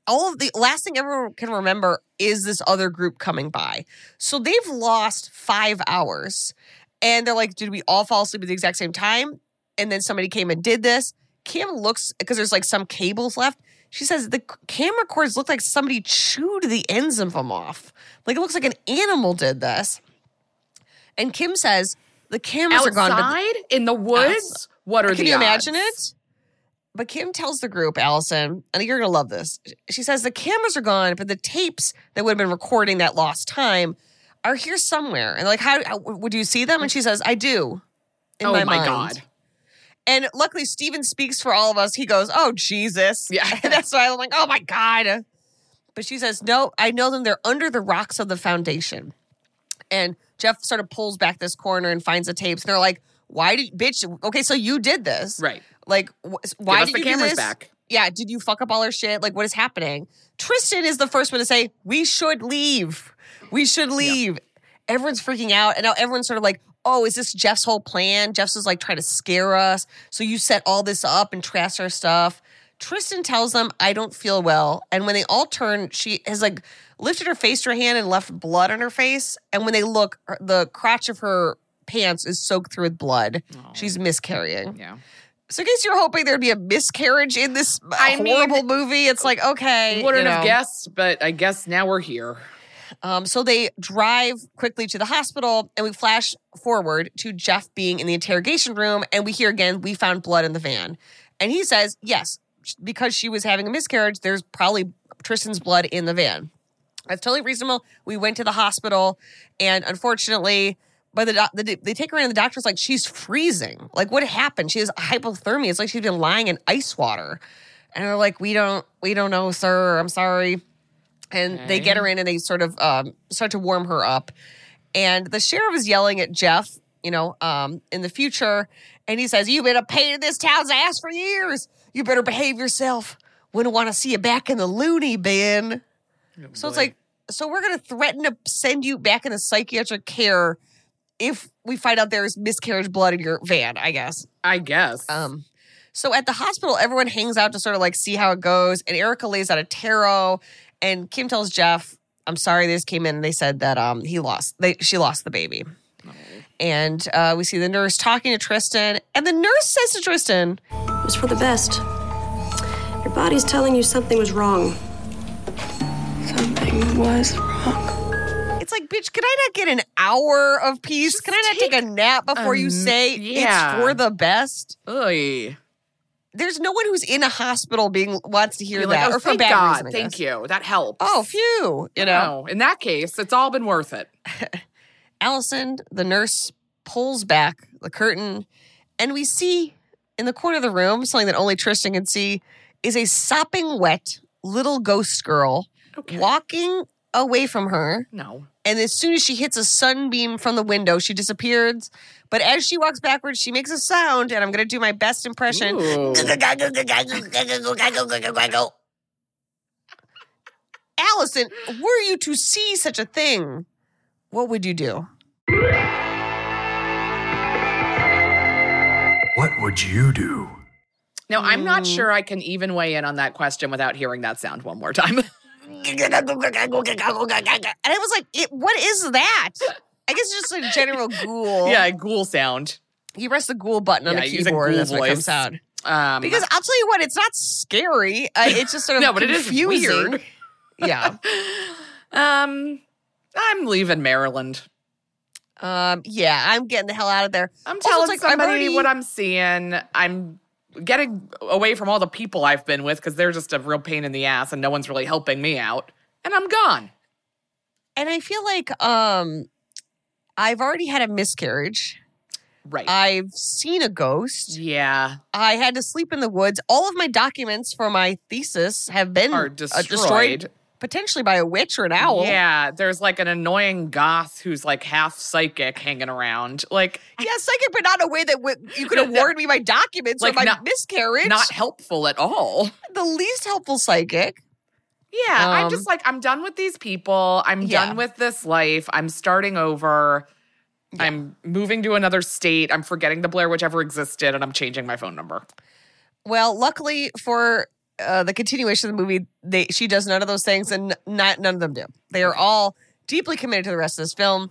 all of the last thing everyone can remember is this other group coming by. So they've lost five hours, and they're like, "Did we all fall asleep at the exact same time?" And then somebody came and did this. Kim looks because there's like some cables left. She says the camera cords look like somebody chewed the ends of them off. Like it looks like an animal did this. And Kim says the cameras are gone. Outside in the woods. What are they? can the you imagine it? But Kim tells the group, Alison, and you're gonna love this. She says the cameras are gone, but the tapes that would have been recording that lost time are here somewhere. And like, how, how would you see them? And she says, I do. In oh my, my god. And luckily, Steven speaks for all of us. He goes, Oh, Jesus. Yeah. And that's why I'm like, Oh my God. But she says, No, I know them. They're under the rocks of the foundation. And Jeff sort of pulls back this corner and finds the tapes. And they're like, Why did, bitch? Okay, so you did this. Right. Like, wh- why did the you do this? back. Yeah, did you fuck up all our shit? Like, what is happening? Tristan is the first one to say, we should leave. We should leave. Everyone's freaking out. And now everyone's sort of like, oh, is this Jeff's whole plan? Jeff's is like trying to scare us. So you set all this up and trash our stuff. Tristan tells them, I don't feel well. And when they all turn, she has like lifted her face to her hand and left blood on her face. And when they look, the crotch of her pants is soaked through with blood. She's miscarrying. Yeah. So I guess you're hoping there'd be a miscarriage in this I mean, horrible movie. It's like, okay. Wouldn't you have know. guessed, but I guess now we're here. Um, so they drive quickly to the hospital and we flash forward to Jeff being in the interrogation room and we hear again, we found blood in the van. And he says, yes, because she was having a miscarriage, there's probably Tristan's blood in the van. That's totally reasonable. We went to the hospital and unfortunately, by the, doc- the they take her in and the doctor's like, she's freezing. Like what happened? She has hypothermia. It's like she's been lying in ice water. And they're like, we don't, we don't know, sir. I'm sorry and they get her in and they sort of um, start to warm her up. And the sheriff is yelling at Jeff, you know, um, in the future, and he says, "You've been a pain in this town's ass for years. You better behave yourself." wouldn't want to see you back in the loony bin. Oh, So it's like, so we're going to threaten to send you back into psychiatric care if we find out there's miscarriage blood in your van, I guess. I guess. Um, so at the hospital, everyone hangs out to sort of like see how it goes. And Erica lays out a tarot, and Kim tells Jeff, "I'm sorry, just came in and they said that um he lost, they she lost the baby." And uh, we see the nurse talking to Tristan, and the nurse says to Tristan, It was for the best. Your body's telling you something was wrong. Something was wrong. "It's like, bitch, can I not get an hour of peace? Can I not take, a nap before you um, say yeah. it's for the best?" Ugh. There's no one who's in a hospital being wants to hear You're that, like, oh, or for bad God. reason. Thank you. That helps. Oh, phew! You know. No, in that case, it's all been worth it. Alison, the nurse, pulls back the curtain, and we see in the corner of the room something that only Tristan can see is a sopping wet little ghost girl Okay. walking away from her. No. And as soon as she hits a sunbeam from the window, she disappears. But as she walks backwards, she makes a sound, and I'm going to do my best impression. Alison, were you to see such a thing, what would you do? What would you do? Now, I'm not Mm. sure I can even weigh in on that question without hearing that sound one more time. And I was like, it, what is that? I guess it's just a general ghoul. yeah, ghoul sound. You press the ghoul button on Yeah, the use a keyboard, ghoul that's what comes out. Um, Because I'll tell you what, it's not scary. Uh, it's just sort of No, but it is confusing. weird. Yeah. um, I'm leaving Maryland. Um, yeah, I'm getting the hell out of there. I'm telling like, I'm somebody already- what I'm seeing. I'm getting away from all the people I've been with because they're just a real pain in the ass and no one's really helping me out. And I'm gone. And I feel like um I've already had a miscarriage. Right. I've seen a ghost. yeah. I had to sleep in the woods. All of my documents for my thesis have been Are uh, destroyed. Potentially by a witch or an owl. Yeah. There's like an annoying goth who's like half psychic hanging around. Like, Yeah, psychic, but not in a way that w- you could have No, no. warned me my documents Like or my not- miscarriage. not helpful at all. the least helpful psychic. Yeah, I'm Um, just like I'm done with these people. I'm Yeah. done with this life. I'm starting over. I'm moving to another state. I'm forgetting the Blair Witch ever existed, and I'm changing my phone number. Well, luckily for uh, the continuation of the movie, they she does none of those things, and not none of them do. They are all deeply committed to the rest of this film.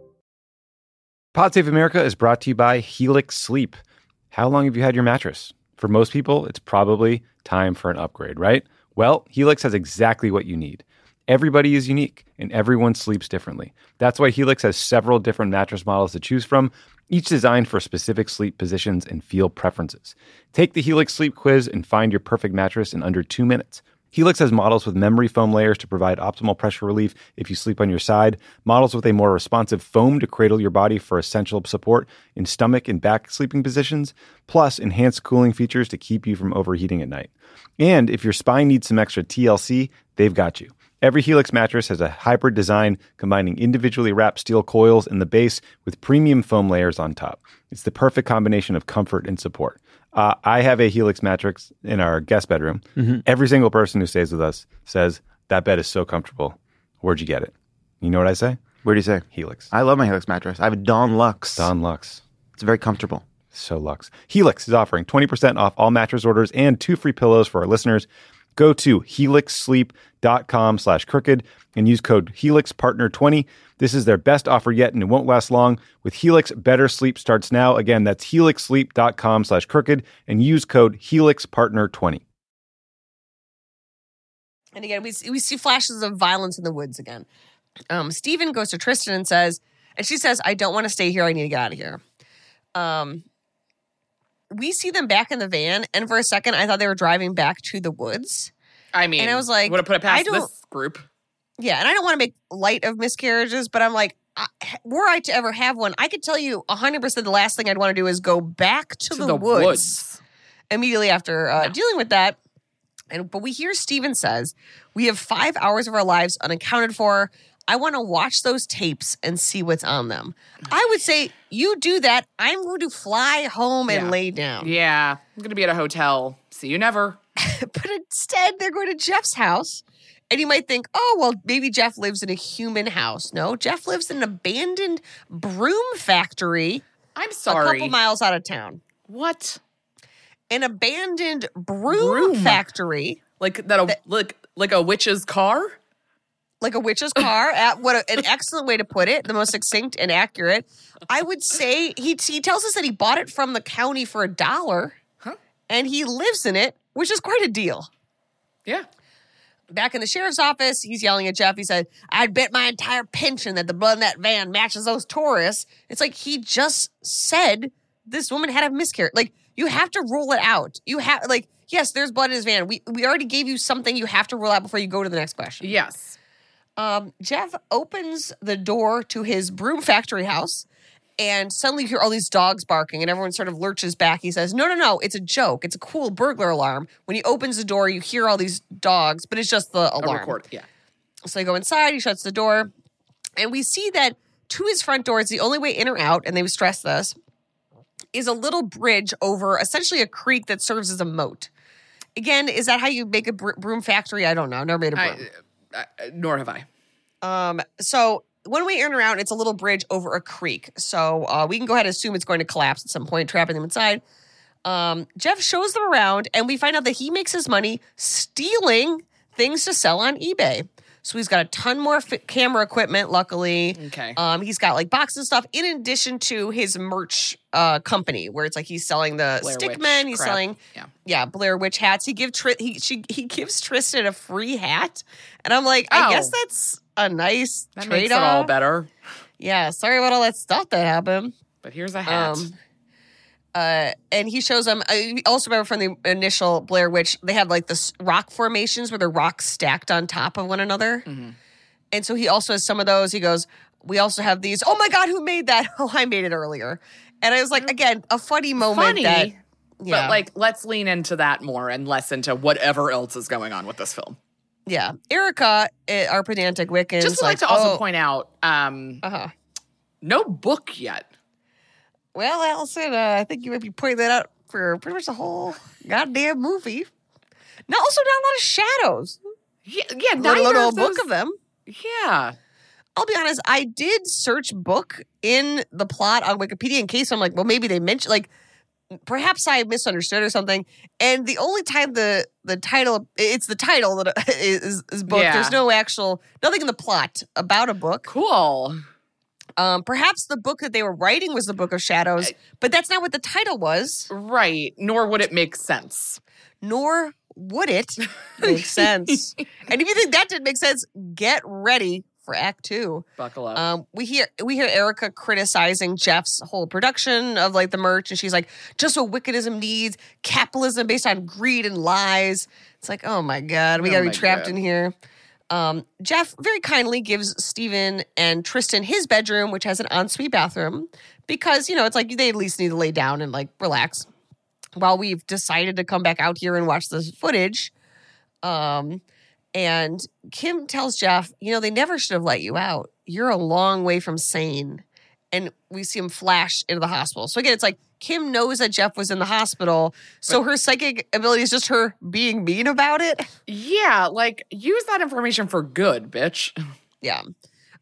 Pod Save America is brought to you by Helix Sleep. How long have you had your mattress? For most people, it's probably time for an upgrade, right? Well, Helix has exactly what you need. Everybody is unique and everyone sleeps differently. That's why Helix has several different mattress models to choose from, each designed for specific sleep positions and feel preferences. Take the Helix Sleep Quiz and find your perfect mattress in under two minutes. Helix has models with memory foam layers to provide optimal pressure relief if you sleep on your side, models with a more responsive foam to cradle your body for essential support in stomach and back sleeping positions, plus enhanced cooling features to keep you from overheating at night. And if your spine needs some extra TLC, they've got you. Every Helix mattress has a hybrid design combining individually wrapped steel coils in the base with premium foam layers on top. It's the perfect combination of comfort and support. Uh, I have a Helix mattress in our guest bedroom. Every single person who stays with us says, That bed is so comfortable. Where'd you get it? You know what I say? Where do you say? Helix. I love my Helix mattress. I have a Dawn Luxe. Dawn Luxe. It's very comfortable. So Lux. Helix is offering 20% off all mattress orders and two free pillows for our listeners. Go to helixsleep.com slash crooked and use code HelixPartner20. This is their best offer yet and it won't last long. With Helix, better sleep starts now. Again, that's helixsleep.com slash crooked and use code HelixPartner20. And again, we we see flashes of violence in the woods again. Um, Stephen goes to Tristan and says, and she says, "I don't want to stay here. I need to get out of here." Um, we see them back in the van, and for a second, I thought they were driving back to the woods. I mean, And I was like, would have put it past this group. Yeah, and I don't want to make light of miscarriages, but I'm like, I, were I to ever have one, I could tell you 100% the last thing I'd want to do is go back to, To the, the woods, woods. immediately after uh, dealing with that. And but we hear Steven says, "We have 5 hours of our lives unaccounted for. I want to watch those tapes and see what's on them." I would say you do that, I'm going to fly home and Yeah. lay down. Yeah, I'm gonna be at a hotel. See you never. but instead they're going to Jeff's house. And you might think, oh, well, maybe Jeff lives in a human house. No, Jeff lives in an abandoned broom factory I'm sorry. a couple miles out of town. what? An abandoned broom, Broom. factory, Like that? A, like like a witch's car? Like a witch's car. At what a- an excellent way to put it, the most succinct and accurate. I would say he he tells us that he bought it from the county for a dollar, Huh? and he lives in it, which is quite a deal. Yeah. back in the sheriff's office, he's yelling at Jeff. He said, I'd bet my entire pension that the blood in that van matches those tourists. It's like he just said this woman had a miscarriage. Like, you have to rule it out. You have, like, yes, there's blood in his van. We, we already gave you something you have to rule out before you go to the next question. Yes. Um, Jeff opens the door to his broom factory house. And suddenly you hear all these dogs barking, and everyone sort of lurches back. He says, No, no, no, it's a joke. It's a cool burglar alarm. When he opens the door, you hear all these dogs, but it's just the A alarm. record. Yeah. So they go inside, he shuts the door, and we see that to his front door, it's the only way in or out, and they would stress this, is a little bridge over essentially a creek that serves as a moat. Again, is that how you make a broom factory? I don't know. Never made a broom. I, I, nor have I. Um, so when we turn around, it's a little bridge over a creek. So uh, we can go ahead and assume it's going to collapse at some point, trapping them inside. Um, Jeff shows them around, and we find out that he makes his money stealing things to sell on eBay. So he's got a ton more fi- camera equipment, luckily. Okay. Um, he's got like boxes and stuff in addition to his merch uh, company, where it's like he's selling the Blair stick Witch men, he's crap. selling Yeah. yeah, Blair Witch hats. He give Tri- he she he gives Tristan a free hat, and I'm like, I Oh. guess that's a nice That trade makes it all better. Yeah, sorry about all that stuff that happened. But here's a hat. Um, uh, and he shows them. I also remember from the initial Blair Witch, they had like this rock formations where the rocks stacked on top of one another. Mm-hmm. And so he also has some of those. He goes, "We also have these. Oh my god, who made that? Oh, I made it earlier." And I was like, again, a funny moment. Funny, that, yeah, But like, let's lean into that more and less into whatever else is going on with this film. yeah, Erica, eh, our pedantic Wiccan, Just would like, to also oh, point out, um, Uh-huh. no book yet. Well, Alison, uh, I think you might be pointing that out for pretty much the whole goddamn movie. Not also not a lot of shadows. Yeah, yeah, Let neither alone a of book of them. Yeah. I'll be honest, I did search book in the plot on Wikipedia in case I'm like, well, maybe they mentioned like perhaps I misunderstood or something. And the only time the the title it's the title that is, is book. Yeah. There's no actual nothing in the plot about a book. Cool. Um, perhaps the book that they were writing was the Book of Shadows, but that's not what the title was. Right. Nor would it make sense. Nor would it make sense. and if you think that didn't make sense, get ready for Act Two. Buckle up. Um, we hear we hear Erica criticizing Jeff's whole production of like the merch, and she's like, "Just what wickedism needs: capitalism based on greed and lies." It's like, oh my god, we Oh gotta be trapped God. in here. Um, Jeff very kindly gives Steven and Tristan his bedroom, which has an ensuite bathroom, because you know it's like they at least need to lay down and like relax. While we've decided to come back out here and watch this footage, um, and Kim tells Jeff, you know, they never should have let you out. You're a long way from sane. And we see him flash into the hospital. So again, it's like Kim knows that Jeff was in the hospital. So her psychic ability is just her being mean about it. yeah, like use that information for good, bitch. Yeah.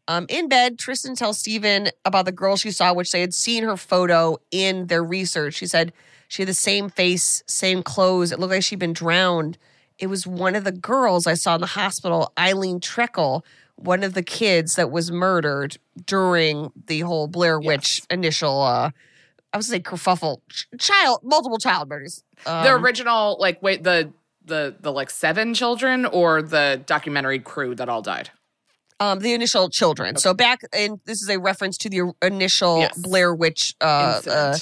Um, in bed, Tristan tells Steven about the girl she saw, which they had seen her photo in their research. She said she had the same face, same clothes. It looked like she'd been drowned. It was one of the girls I saw in the hospital, Eileen Treacle, one of the kids that was murdered during the whole Blair Witch initial, uh, I would say kerfuffle, ch- child, multiple child murders. Um, the original, like, wait, the the the like seven children or the documentary crew that all died. um, the initial children. So back, and this is a reference to the initial Yes. Blair Witch uh, Incident. uh,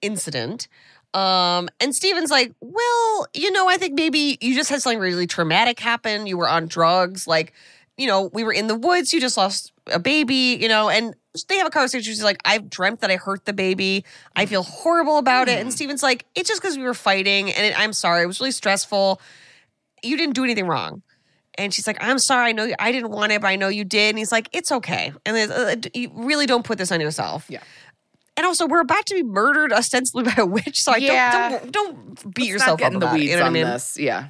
incident. Um, and Steven's like, well, you know, I think maybe you just had something really traumatic happen. You were on drugs. Like, you know, we were in the woods. You just lost a baby, you know, and they have a conversation. She's like, I've dreamt that I hurt the baby. I feel horrible about it. And Steven's like, it's just because we were fighting. And it, I'm sorry. It was really stressful. You didn't do anything wrong. And she's like, I'm sorry. I know you, I didn't want it, but I know you did. And he's like, it's okay. And uh, you really don't put this on yourself. Yeah. And also, we're about to be murdered ostensibly by a witch, so I Yeah. don't, don't don't beat Let's yourself up in the about it, weeds you know what on I mean? this. Yeah.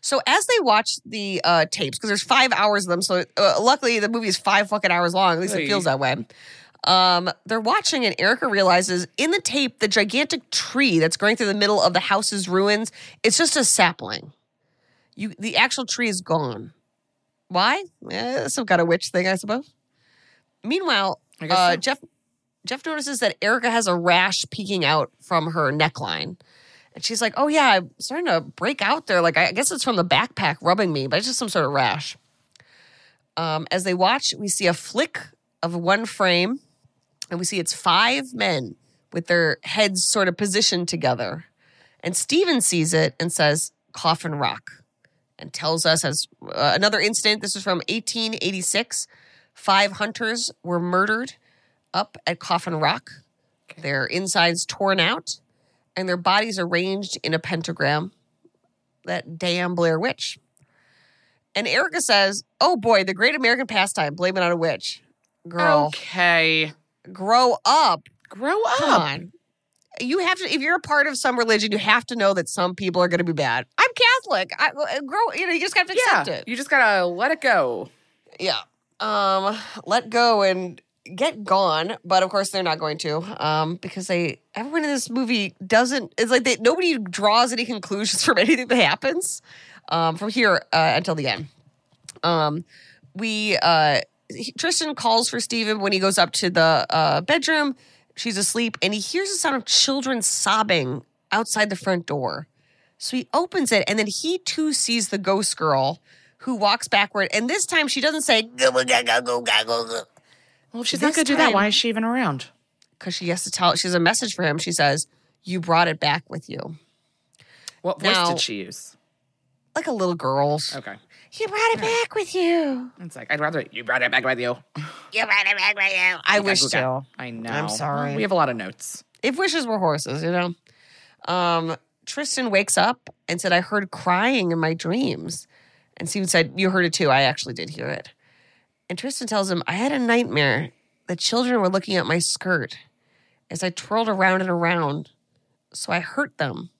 So as they watch the uh, tapes, because there's five hours of them, so uh, luckily the movie is five fucking hours long. At least it feels that way. Um, they're watching, and Erica realizes in the tape the gigantic tree that's growing through the middle of the house's ruins. It's just a sapling. You, the actual tree is gone. Why? Eh, some kind of witch thing, I suppose. Meanwhile, I guess uh, so. Jeff Jeff notices that Erica has a rash peeking out from her neckline. And she's like, Oh, yeah, I'm starting to break out there. Like, I guess it's from the backpack rubbing me, but it's just some sort of rash. Um, as they watch, we see a flick of one frame, and we see it's five men with their heads sort of positioned together. And Steven sees it and says, Coffin Rock, and tells us as uh, another incident. This is from 1886. Five hunters were murdered up at Coffin Rock. Their insides torn out and their bodies arranged in a pentagram. That damn Blair Witch. And Erica says, Oh boy, the great American pastime, blame it on a witch. Girl, Okay. grow up. Grow up. Come on. You have to, if you're a part of some religion, you have to know that some people are going to be bad. I'm Catholic. I uh, grow, you know, you just have to Yeah. accept it. You just gotta let it go. Yeah. Um, let go and get gone. But of course they're not going to. Um, because they everyone in this movie doesn't it's like they nobody draws any conclusions from anything that happens. Um, from here uh, until the end. Um, we uh he- Tristan calls for Steven when he goes up to the uh bedroom. She's asleep and he hears the sound of children sobbing outside the front door. So he opens it, and then he too sees the ghost girl who walks backward. And this time she doesn't say, Well, if she's not gonna do that, why is she even around? Because she has to tell, she has a message for him. She says, You brought it back with you. What voice Now- did she use? Like a little girl's. Okay. You brought it back with you. It's like I'd rather you brought it back with you. You brought it back with you. I wish. I know. I'm sorry. We have a lot of notes. If wishes were horses, you know? Um, Tristan wakes up and said, I heard crying in my dreams. And Steven said, You heard it too. I actually did hear it. And Tristan tells him, I had a nightmare. The children were looking at my skirt as I twirled around and around. So I hurt them.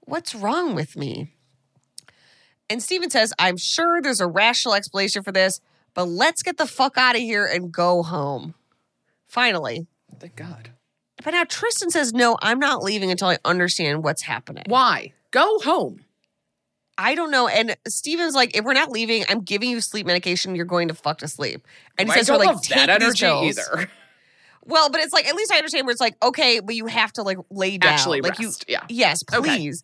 What's wrong with me? And Steven says, I'm sure there's a rational explanation for this, but let's get the fuck out of here and go home. Finally. Thank God. But now Tristan says, No, I'm not leaving until I understand what's happening. Why? Go home. I don't know. And Steven's like, If we're not leaving, I'm giving you sleep medication. You're going to fuck to sleep. And he I says, her, don't like, love take that these energy pills. either. Well, but it's like, at least I understand where it's like, okay, but you have to like lay down. Actually like rest, you, yeah. Yes, Okay. please.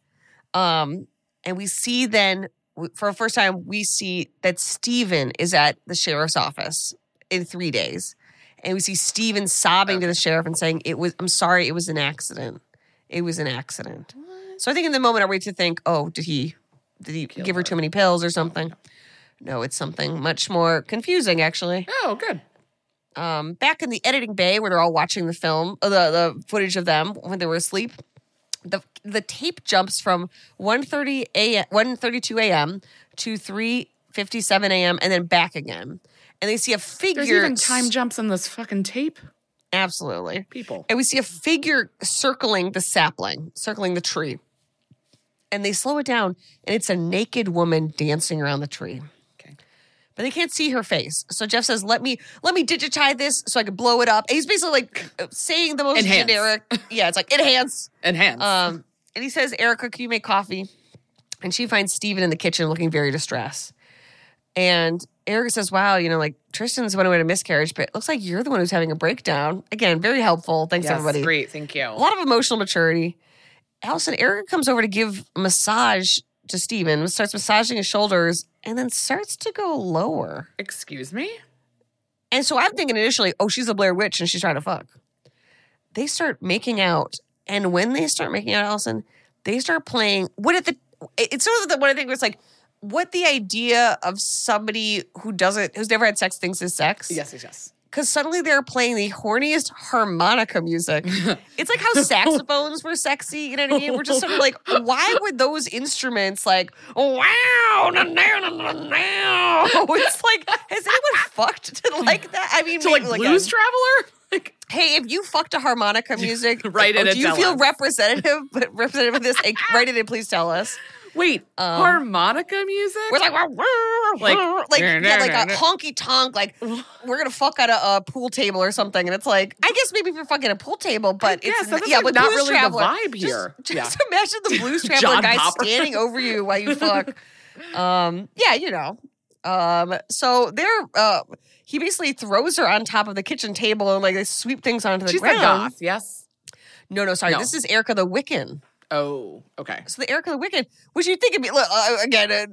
Um, and we see then, for the first time, we see that Steven is at the sheriff's office in three days. And we see Steven sobbing to the sheriff and saying, It was, I'm sorry, it was an accident. It was an accident. So I think in the moment, I wait to think, oh, did he, did he give her too many pills or something? No, it's something much more confusing, actually. Oh, good. Um, back in the editing bay where they're all watching the film, uh, the the footage of them when they were asleep, the the tape jumps from 1.30 a.m. 1.32 a.m. to 3.57 a.m. and then back again. And they see a figure. There's even time jumps in this fucking tape. Absolutely. People. And we see a figure circling the sapling, circling the tree. And they slow it down, and it's a naked woman dancing around the tree. Okay. But they can't see her face. So Jeff says, "Let me let me digitize this so I can blow it up." And he's basically like saying the most Enhance. generic. Yeah, it's like enhance. Enhance. Um, and he says, "Erica, can you make coffee?" And she finds Steven in the kitchen looking very distressed. And Erica says, Wow, you know, like Tristan's went away to miscarriage, but it looks like you're the one who's having a breakdown. Again, very helpful. Thanks, yes, everybody. great. Thank you. A lot of emotional maturity. Alison, Erica comes over to give a massage to Steven, starts massaging his shoulders, and then starts to go lower. Excuse me? And so I'm thinking initially, oh, she's a Blair Witch and she's trying to fuck. They start making out, And when they start making out, Alison, they start playing what at the it's sort of the one I think was like what the idea of somebody who doesn't who's never had sex thinks is sex. Yes, yes, yes. Because suddenly they're playing the horniest harmonica music. it's like how saxophones were sexy, you know what I mean? We're just sort of like, why would those instruments like, wow, na, na, na, na. It's like, has anyone fucked to like that? I mean, To like maybe, Blues again, Traveler? Like, Hey, if you fucked a harmonica music, Write it do you feel us. representative? But representative of this, like, write it and please tell us. Wait, Um, harmonica music? We're like, Like, like, like, yeah, like a honky tonk, like we're gonna fuck at a, a pool table or something, and it's like, I guess maybe if you're fucking a pool table, but guess, it's yeah, like but not really the Traveler, vibe just- here. Just, Yeah. imagine the Blues Traveler guy Popper. standing over you while you fuck. um, yeah, you know. Um, so they're uh, he basically throws her on top of the kitchen table and like they sweep things onto the She's the ground. yes? No, no, sorry, No. this is Erica the Wiccan. Oh, okay. So the Erica the Wicked, which you think would be look, uh, again, uh,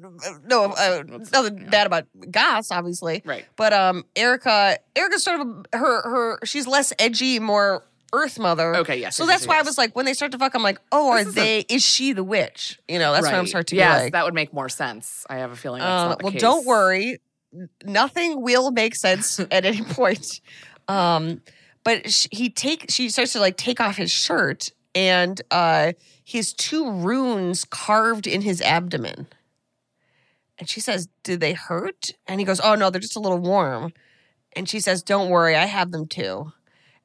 no, uh, nothing bad about Goss, obviously, Right. But um, Erica, Erica's sort of a- her her. She's less edgy, more Earth Mother. Okay, yes, So yes, that's yes, why I was like, when they start to fuck, I'm like, oh, are is a- they? is she the witch? You know, that's what I'm starting to yes, like. that would make more sense. I have a feeling that's Uh, well, case. don't worry, nothing will make sense at any point. Um, but sh- he take she starts to like take off his shirt, and uh, he has two runes carved in his abdomen. And she says, "Did they hurt?" And he goes, "Oh no, they're just a little warm." And she says, "Don't worry, I have them too."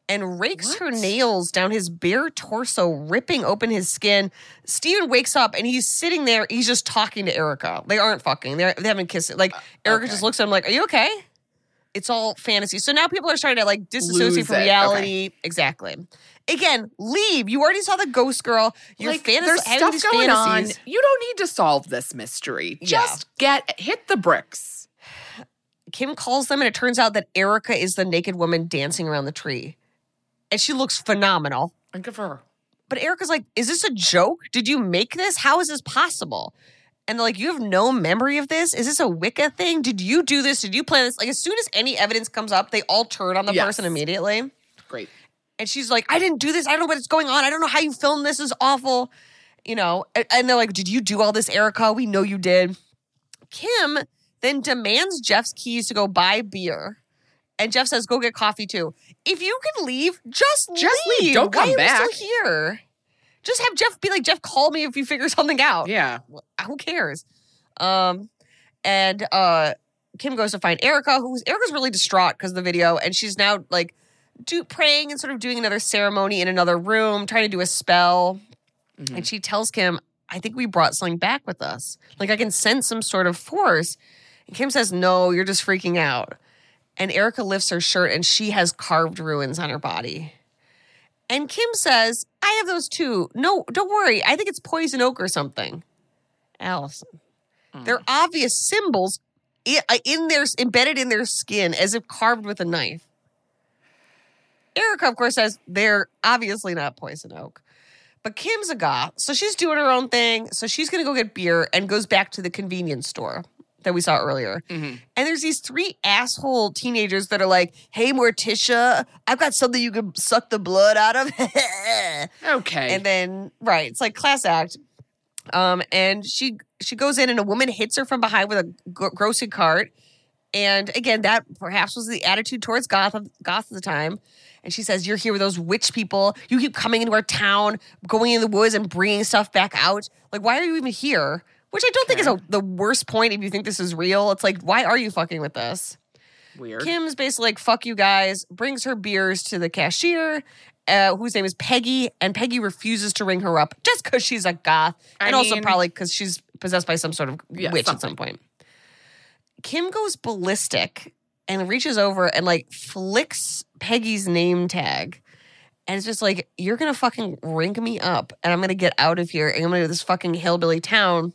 And rakes her nails down his bare torso, ripping open his skin. Steven wakes up and he's sitting there. He's just talking to Erica. They aren't fucking. They're, they haven't kissed. Like uh, Erica okay. just looks at him like, "Are you okay?" It's all fantasy. So now people are starting to like disassociate Lose from it. reality. Exactly. Again, leave. You already saw the ghost girl. You're like, fantas- there's stuff going fantasies. on. You don't need to solve this mystery. Yeah. Just get hit the bricks. Kim calls them, and it turns out that Erica is the naked woman dancing around the tree. And she looks phenomenal. And good for her. But Erica's like, Is this a joke? Did you make this? How is this possible? And they're like, You have no memory of this? Is this a Wicca thing? Did you do this? Did you plan this? Like, as soon as any evidence comes up, they all turn on the Yes. person immediately. Great. And she's like, I didn't do this. I don't know what's going on. I don't know how you filmed this. This is awful. You know, and, and they're like, Did you do all this, Erica? We know you did. Kim then demands Jeff's keys to go buy beer. And Jeff says, Go get coffee too. If you can leave, just, Just leave. leave. Don't Why come back. still here? Just have Jeff be like, Jeff, call me if you figure something out. Yeah. Who cares? Um, and uh, Kim goes to find Erica, who's Erica's really distraught because of the video, and she's now like do praying and sort of doing another ceremony in another room, trying to do a spell. Mm-hmm. And she tells Kim, I think we brought something back with us. Like I can sense some sort of force. And Kim says, No, you're just freaking out. And Erica lifts her shirt and she has carved runes on her body. And Kim says, I have those too. No, don't worry. I think it's poison oak or something. Alison. They're obvious symbols in their embedded in their skin as if carved with a knife. Erica, of course, says they're obviously not poison oak. But Kim's a goth, so she's doing her own thing. So she's gonna go get beer and goes back to the convenience store that we saw earlier. And there's these three asshole teenagers that are like, "Hey, Morticia, I've got something you can suck the blood out of." Okay. and then right, it's like class act. Um, and she she goes in, and a woman hits her from behind with a grocery cart. And again, that perhaps was the attitude towards goth goth at the time. And she says, "You're here with those witch people. You keep coming into our town, going in the woods, and bringing stuff back out. Like, why are you even here?" Which I don't think is a, the worst point if you think this is real. It's like, why are you fucking with us? Weird. Kim's basically like, fuck you guys, brings her beers to the cashier, uh, whose name is Peggy, and Peggy refuses to ring her up just because she's a goth, I and also probably because she's possessed by some sort of Yeah, witch at some point. Kim goes ballistic and reaches over and like flicks Peggy's name tag. And it's just like, you're gonna fucking ring me up and I'm gonna get out of here and I'm gonna go to this fucking hillbilly town.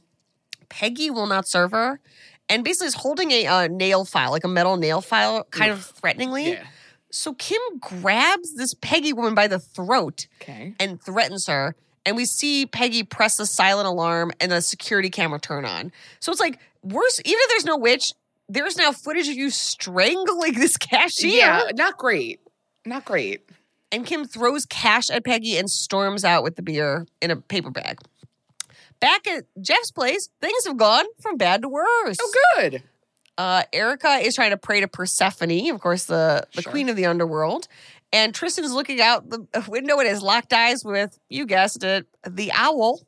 Peggy will not serve her. And basically is holding a uh, nail file, like a metal nail file, kind of threateningly. Yeah. So Kim grabs this Peggy woman by the throat Okay. and threatens her. And we see Peggy press the silent alarm and the security camera turn on. So it's like, worse, even if there's no witch, there's now footage of you strangling this cashier. Yeah, not great. Not great. And Kim throws cash at Peggy and storms out with the beer in a paper bag. Back at Jeff's place, things have gone from bad to worse. Oh, good. Uh, Erica is trying to pray to Persephone, of course, the, the Sure. queen of the underworld. And Tristan's looking out the window and has locked eyes with, you guessed it, the owl.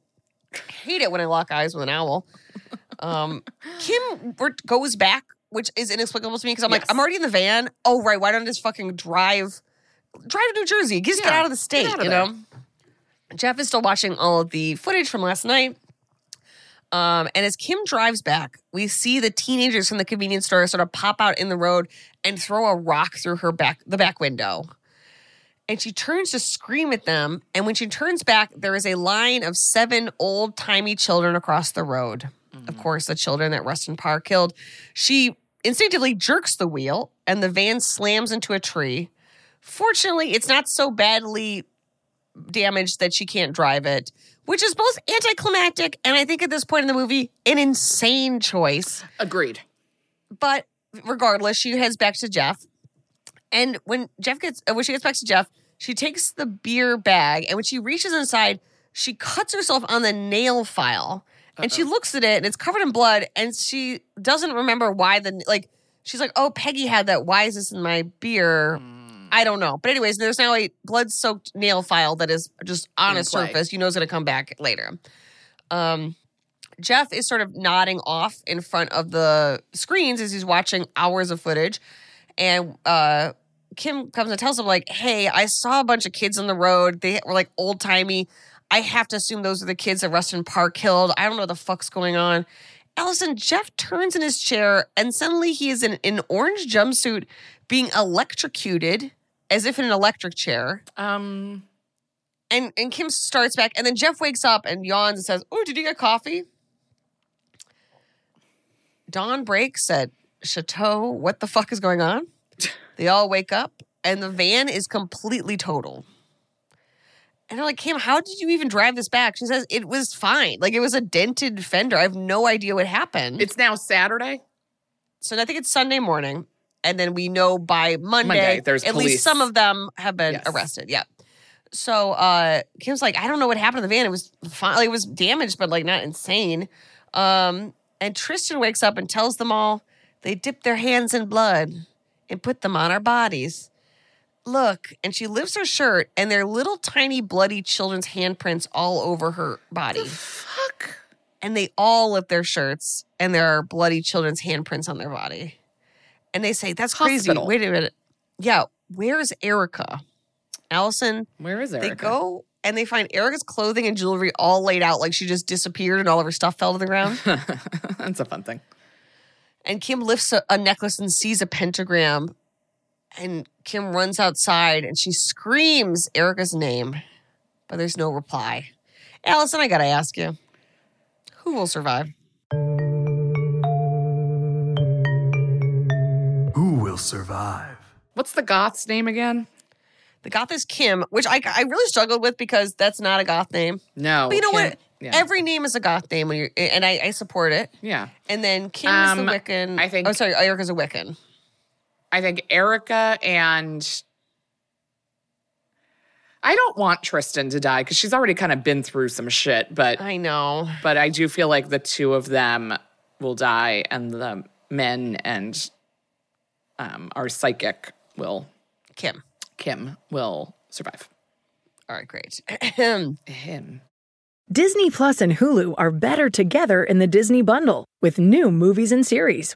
hate it when I lock eyes with an owl. Um, Kim goes back, which is inexplicable to me because I'm like, I'm already in the van. Oh, right. Why don't I just fucking drive, drive to New Jersey? Just get out of the state, of you there. know? Jeff is still watching all of the footage from last night. Um, and as Kim drives back, we see the teenagers from the convenience store sort of pop out in the road and throw a rock through her back the back window. And she turns to scream at them. And when she turns back, there is a line of seven old timey children across the road. Of course, the children that Rustin Parr killed. She instinctively jerks the wheel, and the van slams into a tree. Fortunately, it's not so badly damaged that she can't drive it, which is both anticlimactic and I think at this point in the movie, an insane choice. Agreed. But regardless, she heads back to Jeff. And when Jeff gets uh, when she gets back to Jeff, she takes the beer bag and when she reaches inside, she cuts herself on the nail file. And she looks at it and it's covered in blood and she doesn't remember why the like she's like, "Oh, Peggy had that. Why is this in my beer?" I don't know. But anyways, there's now a blood-soaked nail file that is just on a surface. You know it's going to come back later. Um Jeff is sort of nodding off in front of the screens as he's watching hours of footage. And uh, Kim comes and tells him, like, hey, I saw a bunch of kids on the road. They were like old timey. I have to assume those are the kids that Rustin Parr killed. I don't know what the fuck's going on. Alison, Jeff turns in his chair and suddenly he is in an orange jumpsuit being electrocuted as if in an electric chair. Um, And and Kim starts back, and then Jeff wakes up and yawns and says, "Oh, did you get coffee?" Dawn breaks at Chateau. What the fuck is going on? They all wake up, and the van is completely total. And they're like, Kim, how did you even drive this back? She says it was fine. Like it was a dented fender. I have no idea what happened. it's now Saturday. so I think it's Sunday morning. And then we know by Monday, Monday, there's at police. least some of them have been Yes. arrested. Yeah. So uh Kim's like, I don't know what happened to the van. It was fine. Like, it was damaged, but like not insane. Um, and Tristan wakes up and tells them all they dipped their hands in blood and put them on our bodies. Look, and she lifts her shirt, and there are little tiny bloody children's handprints all over her body. The Fuck. And they all lift their shirts, and there are bloody children's handprints on their body. And they say, That's crazy. Wait a minute. Yeah, where's Erica? Alison, Where is Erica? they go and they find Erica's clothing and jewelry all laid out like she just disappeared and all of her stuff fell to the ground. That's a fun thing. and Kim lifts a, a necklace and sees a pentagram. And Kim runs outside and she screams Erica's name, but there's no reply. Alison, I gotta ask you, who will survive? Who will survive? What's the goth's name again? The goth is Kim, which I, I really struggled with because that's not a goth name. No. But you know Kim- what? Yeah. Every name is a goth name when you're, and I, I support it. yeah. And then Kim Um, is the Wiccan. I think- Oh, sorry, Erica's a Wiccan. I think Erica and I don't want Tristan to die because she's already kind of been through some shit, but I know. but I do feel like the two of them will die and the men and um our psychic will Kim. Kim will survive. All right, great. Him. Disney Plus and Hulu are better together in the Disney Bundle with new movies and series.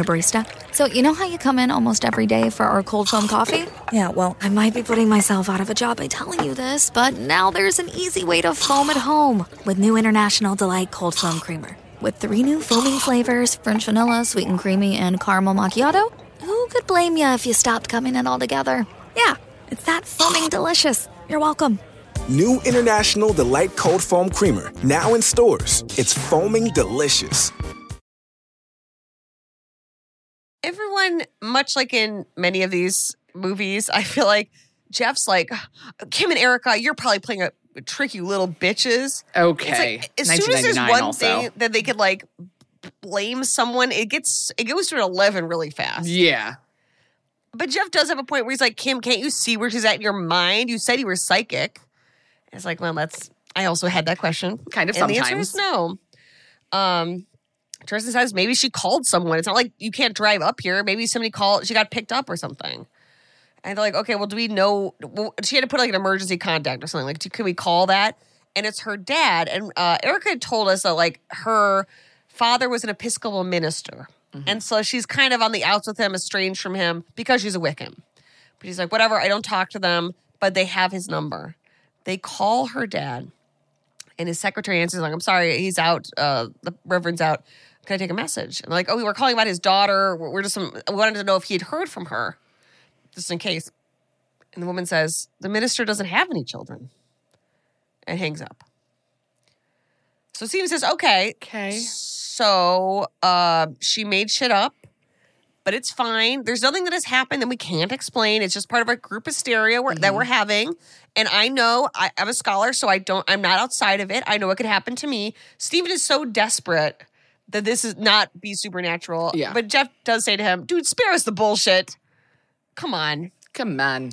your barista. So, you know how you come in almost every day for our cold foam coffee? Yeah, well, I might be putting myself out of a job by telling you this, but now there's an easy way to foam at home with new International Delight Cold Foam Creamer. With three new foaming flavors French vanilla, sweet and creamy, and caramel macchiato, who could blame you if you stopped coming in altogether? Yeah, it's that foaming delicious. You're welcome. New International Delight Cold Foam Creamer, now in stores. It's foaming delicious. Everyone, much like in many of these movies, I feel like Jeff's like, Kim and Erica, you're probably playing a tricky little bitches. Okay. It's like, as soon as there's one also. thing that they could like blame someone, it gets it goes to an eleven really fast. Yeah. But Jeff does have a point where he's like, Kim, can't you see where she's at in your mind? You said you were psychic. It's like, well, that's I also had that question. Kind of and the answer sometimes. is no. Um Tristan says maybe she called someone. It's not like you can't drive up here. Maybe somebody called, she got picked up or something. And they're like, okay, well, do we know? Well, she had to put like an emergency contact or something. Like, do- can we call that? And it's her dad. And uh, Erica had told us that like her father was an Episcopal minister. And so she's kind of on the outs with him, estranged from him because she's a Wiccan. But he's like, whatever, I don't talk to them, but they have his number. They call her dad, and his secretary answers like, I'm sorry, he's out. Uh, the reverend's out. Can I take a message? And like, oh, we were calling about his daughter. We're we're just some, we wanted to know if he had heard from her, just in case. And the woman says, the minister doesn't have any children, and hangs up. So Stephen says, okay. Okay. So uh, she made shit up, but it's fine. There's nothing that has happened that we can't explain. It's just part of our group hysteria we're, that we're having. And I know I, I'm a scholar, so I don't. I'm not outside of it. I know it could happen to me. Stephen is so desperate that this is not be supernatural. Yeah. But Jeff does say to him, "Dude, spare us the bullshit. Come on." Come on.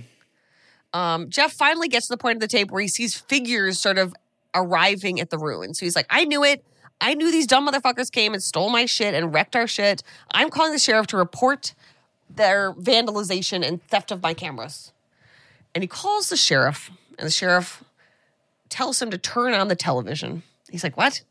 Um, Jeff finally gets to the point of the tape where he sees figures sort of arriving at the ruins. So he's like, I knew it. I knew these dumb motherfuckers came and stole my shit and wrecked our shit. I'm calling the sheriff to report their vandalization and theft of my cameras. And he calls the sheriff, and the sheriff tells him to turn on the television. He's like, What?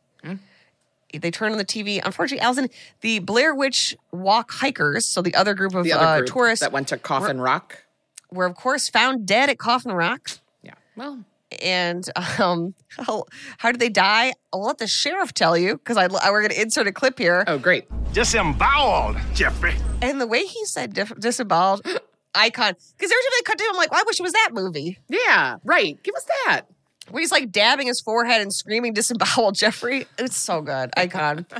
They turn on the TV. Unfortunately, Alison, the Blair Witch Walk hikers, so the other group of The other uh, group tourists that went to Coffin Rock. were of course found dead at Coffin Rock. Yeah. Well, And um, how, how did they die? I'll let the sheriff tell you because I, I we're going to insert a clip here. Oh, great. Disemboweled, Jeffrey. And the way he said dif- disemboweled, icon. Because every time they cut to him, I'm like, well, I wish it was that movie. Yeah, right. Give us that. Where he's like dabbing his forehead and screaming disemboweled Jeffrey. It's so good. Icon.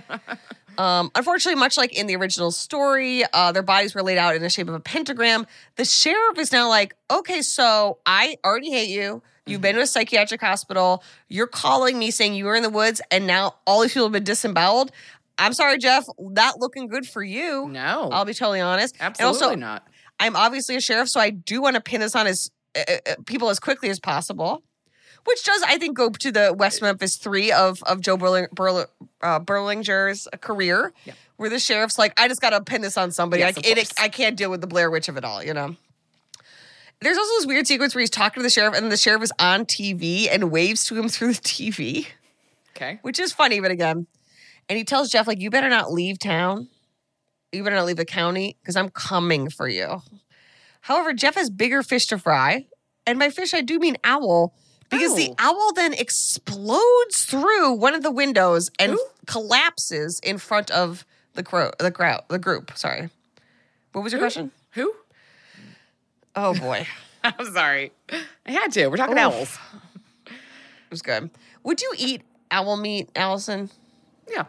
Um, unfortunately, much like in the original story, uh, their bodies were laid out in the shape of a pentagram. The sheriff is now like, okay, so I already hate you. You've been to a psychiatric hospital. You're calling me saying you were in the woods, and now all these people have been disemboweled. I'm sorry, Jeff. Not looking good for you. No. I'll be totally honest. Absolutely also, not. I'm obviously a sheriff, so I do want to pin this on as uh, uh, people as quickly as possible. Which does, I think, go to the West Memphis Three of of Joe Burling, Burl, uh, Berlinger's career, where the sheriff's like, I just got to pin this on somebody. Yes, I, it. I can't deal with the Blair Witch of it all, you know. There's also this weird sequence where he's talking to the sheriff, and the sheriff is on TV and waves to him through the TV, Okay. which is funny, but again, and he tells Jeff like, "You better not leave town. You better not leave the county because I'm coming for you." However, Jeff has bigger fish to fry, and by fish I do mean owl, because the Oh. owl then explodes through one of the windows and collapses in front of the crow, the crowd, the group. Sorry, what was your question? Who? Oh boy, I'm sorry. I had to. We're talking Oof. owls. it was good. Would you eat owl meat, Alison? Yeah.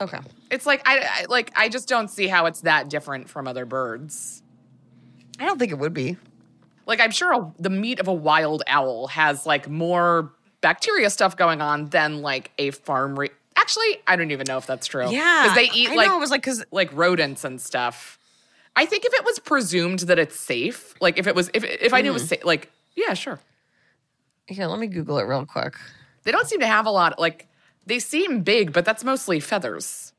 Okay. It's like I, I like I just don't see how it's that different from other birds. I don't think it would be. Like I'm sure a, the meat of a wild owl has like more bacteria stuff going on than like a farm. Ra- Actually, I don't even know if that's true. Yeah, because they eat I like know, it was like because like rodents and stuff. I think if it was presumed that it's safe, like if it was if if I knew it was hmm. safe, like yeah, sure. yeah. Let me Google it real quick. They don't seem to have a lot. Like they seem big, but that's mostly feathers.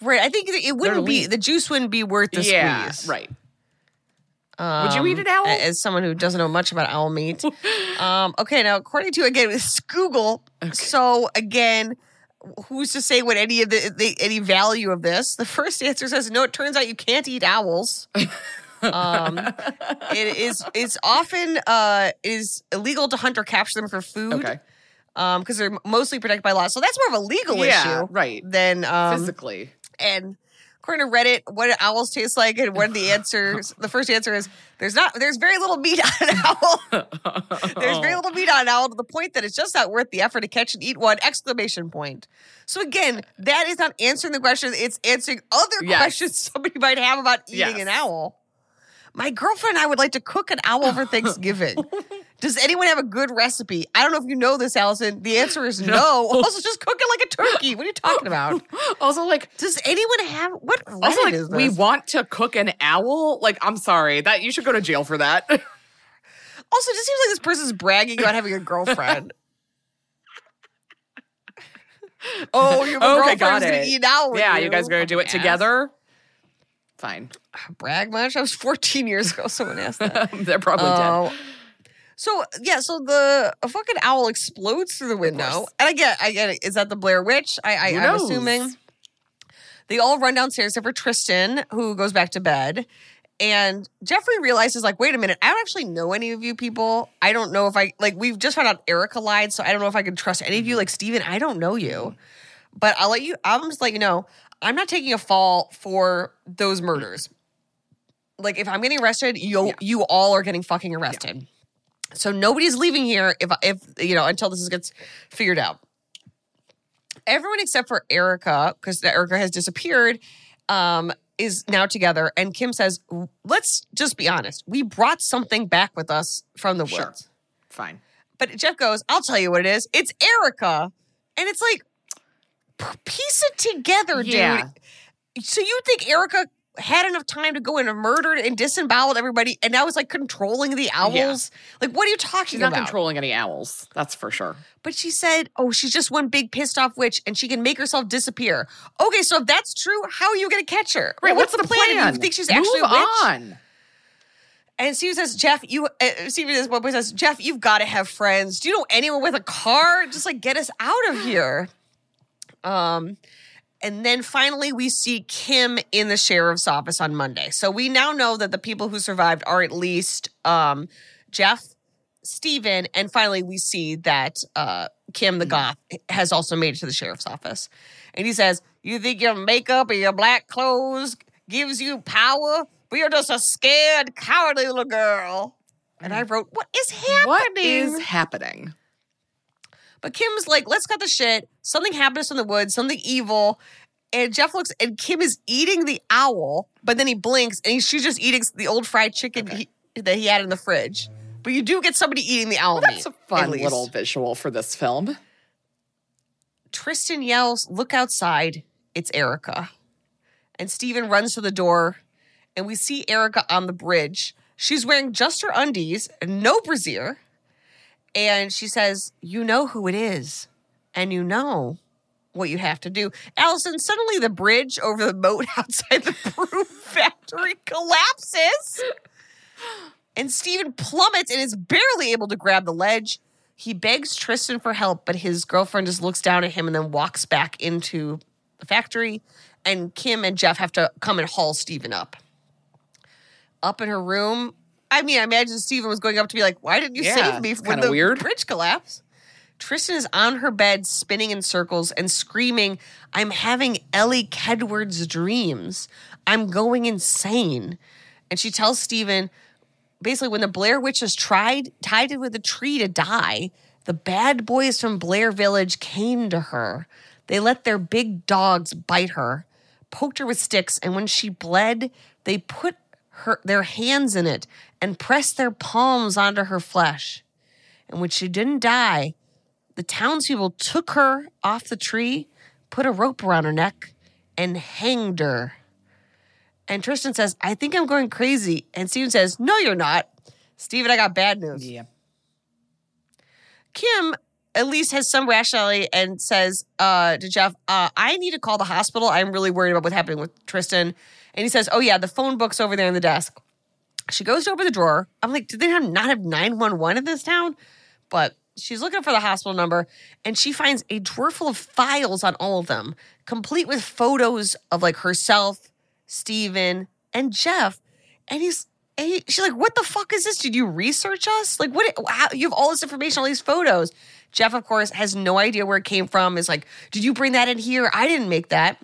Right. I think it it wouldn't be the juice wouldn't be worth the yeah, squeeze. right. Would you eat Um, an owl? As someone who doesn't know much about owl meat. um, okay, now according to again it's Google. So again, who's to say what any of the, the any value of this? The first answer says no. It turns out you can't eat owls. um, it is it's often uh is illegal to hunt or capture them for food. Okay. Um, because they're mostly protected by law. So that's more of a legal Yeah, issue, right. Than um, Physically. and according to Reddit, what do owls taste like, and one of the answers, the first answer is there's not, there's very little meat on an owl. there's very little meat on an owl to the point that it's just not worth the effort to catch and eat one! Exclamation point. So again, that is not answering the question; it's answering other Yes. questions somebody might have about eating Yes. an owl. My girlfriend and I would like to cook an owl for Thanksgiving. Does anyone have a good recipe? I don't know if you know this, Alison. The answer is no. No. Also, just cook it like a turkey. What are you talking about? Also, like, Does anyone have what? also, like, we want to cook an owl. Like, I'm sorry that you should go to jail for that. Also, it just seems like this person's bragging about having a girlfriend. oh, you have a okay, girlfriend who's gonna eat an owl with yeah, you. you guys are gonna do it together. Fine, Brag much? I was 14 years ago. Someone asked that. they're probably Oh. dead. So yeah, so the a fucking owl explodes through the window, and I get, I get it. Is that the Blair Witch? I, I I'm knows? assuming. They all run downstairs except for Tristan, who goes back to bed. And Jeffrey realizes, like, wait a minute, I don't actually know any of you people. I don't know if I like. We've just found out Erica lied, so I don't know if I can trust any of Mm-hmm. you. Like Steven, I don't know you, but I'll let you. I'm just let you know. I'm not taking a fall for those murders. Like, if I'm getting arrested, you you all are getting fucking arrested. So nobody's leaving here if if you know until this gets figured out. Everyone except for Erica, because Erica has disappeared, um, is now together. And Kim says, "Let's just be honest. We brought something back with us from the Sure. woods." Fine. But Jeff goes, "I'll tell you what it is. It's Erica," and it's like, piece it together, Yeah. dude. So you think Erica had enough time to go in and murdered and disemboweled everybody, and now is like controlling the owls? Like, what are you talking She's not about? controlling any owls. That's for sure. But she said, oh, she's just one big pissed off witch and she can make herself disappear. Okay, so if that's true, how are you going to catch her? Right. What's, the the plan? If you think she's actually Move a witch? on. And Steven says, Jeff, you, uh, Steven is one point says, Jeff, you've got to have friends. Do you know anyone with a car? Just like get us out of here. Um, and then finally, we see Kim in the sheriff's office on Monday. So we now know that the people who survived are at least um, Jeff, Steven, and finally we see that uh, Kim the goth has also made it to the sheriff's office. And he says, You think your makeup and your black clothes gives you power? But you're just a scared, cowardly little girl. And I wrote, What is happening? What is happening? But Kim's like, let's cut the shit. Something happened to us in the woods, something evil. And Jeff looks, and Kim is eating the owl, but then he blinks and he, she's just eating the old fried chicken he, that he had in the fridge. But you do get somebody eating the owl Well, that's meat. a fun little visual for this film. Tristan yells, Look outside. It's Erica. And Steven runs to the door, and we see Erica on the bridge. She's wearing just her undies, and no brassiere. And she says, You know who it is, and you know what you have to do. Alison, suddenly the bridge over the moat outside the brew factory collapses. And Steven plummets and is barely able to grab the ledge. He begs Tristan for help, but his girlfriend just looks down at him and then walks back into the factory. And Kim and Jeff have to come and haul Steven up. Up in her room. I mean, I imagine Steven was going up to be like, Why didn't you Yeah, save me when the weird. bridge collapsed? Tristan is on her bed, spinning in circles and screaming, I'm having Elly Kedward's dreams. I'm going insane. And she tells Steven, basically, when the Blair witches tried, tied it with a tree to die, the bad boys from Blair Village came to her. They let their big dogs bite her, poked her with sticks, and when she bled, they put her their hands in it and pressed their palms onto her flesh. And when she didn't die, the townspeople took her off the tree, put a rope around her neck, and hanged her. And Tristan says, I think I'm going crazy. And Steven says, No, you're not. Steven, I got bad news. Yeah. Kim at least has some rationality and says uh, to Jeff, uh, I need to call the hospital. I'm really worried about what's happening with Tristan. And he says, Oh, yeah, the phone book's over there in the desk. She goes to open the drawer. I'm like, Did they have, not have 911 in this town? But she's looking for the hospital number and she finds a drawer full of files on all of them, complete with photos of like herself, Steven, and Jeff. And he's, and he, she's like, what the fuck is this? Did you research us? Like, what? How, you have all this information, all these photos. Jeff, of course, has no idea where it came from. Is like, did you bring that in here? I didn't make that.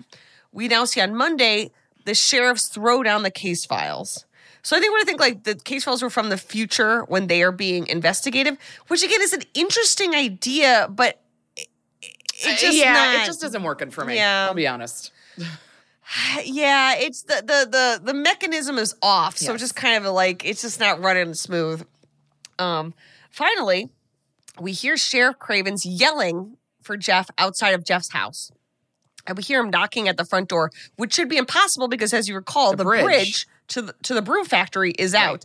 We now see on Monday the sheriffs throw down the case files. So I think we're gonna think like the case files were from the future when they are being investigative, which again is an interesting idea, but it, it just yeah, not, it just isn't working for me. Yeah. I'll be honest. yeah, it's the the the the mechanism is off, so Yes. it's just kind of like it's just not running smooth. Um, finally, we hear Sheriff Cravens yelling for Jeff outside of Jeff's house, and we hear him knocking at the front door, which should be impossible because, as you recall, the, The bridge. bridge. to the to the broom factory is out,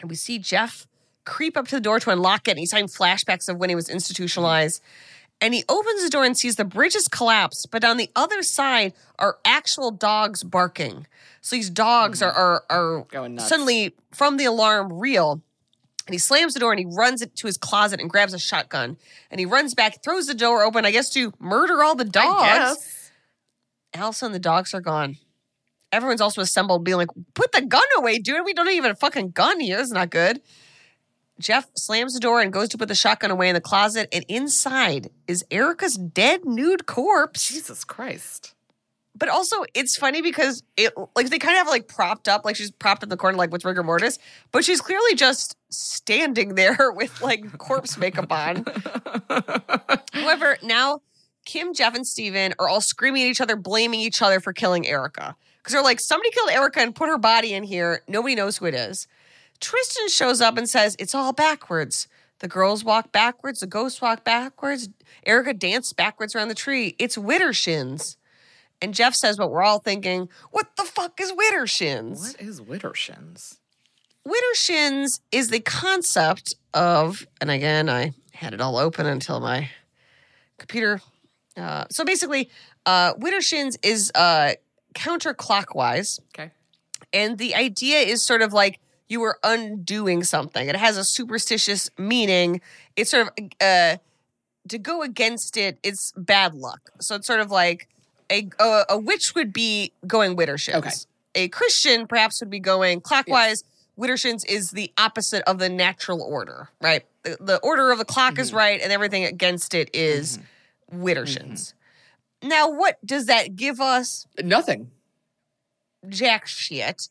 and we see Jeff creep up to the door to unlock it. And he's having flashbacks of when he was institutionalized. And he opens the door and sees the bridge has collapsed, but on the other side are actual dogs barking. So these dogs mm-hmm. are are, are nuts. suddenly from the alarm real. And he slams the door and he runs it to his closet and grabs a shotgun. And he runs back, throws the door open, I guess to murder all the dogs. guess. And all of a sudden the dogs are gone. Everyone's also assembled, being like, put the gun away, dude. We don't even have a fucking gun here. It's not good. Jeff slams the door and goes to put the shotgun away in the closet, and inside is Erica's dead nude corpse. Jesus Christ. But also, it's funny because it like they kind of have like propped up, like she's propped in the corner, like with rigor mortis, but she's clearly just standing there with like corpse makeup on. However, now Kim, Jeff, and Steven are all screaming at each other, blaming each other for killing Erica. Because they're like, somebody killed Erica and put her body in here. Nobody knows who it is. Tristan shows up and says, It's all backwards. The girls walk backwards, the ghosts walk backwards. Erica danced backwards around the tree. It's Widdershins. And Jeff says what we're all thinking What the fuck is Widdershins? What is Widdershins? Widdershins is the concept of, and again, I had it all open until my computer. Uh, so basically, uh, Widdershins is uh, counterclockwise. Okay. And the idea is sort of like you are undoing something. It has a superstitious meaning. It's sort of uh, to go against it. It's bad luck. So it's sort of like a a, a witch would be going widdershins. Okay. A Christian perhaps would be going clockwise. Widdershins is the opposite of the natural order, right? The, the order of the clock is mm-hmm. right, and everything against it is mm-hmm. Widdershins. Mm-hmm. Now, what does that give us? Nothing. jack shit.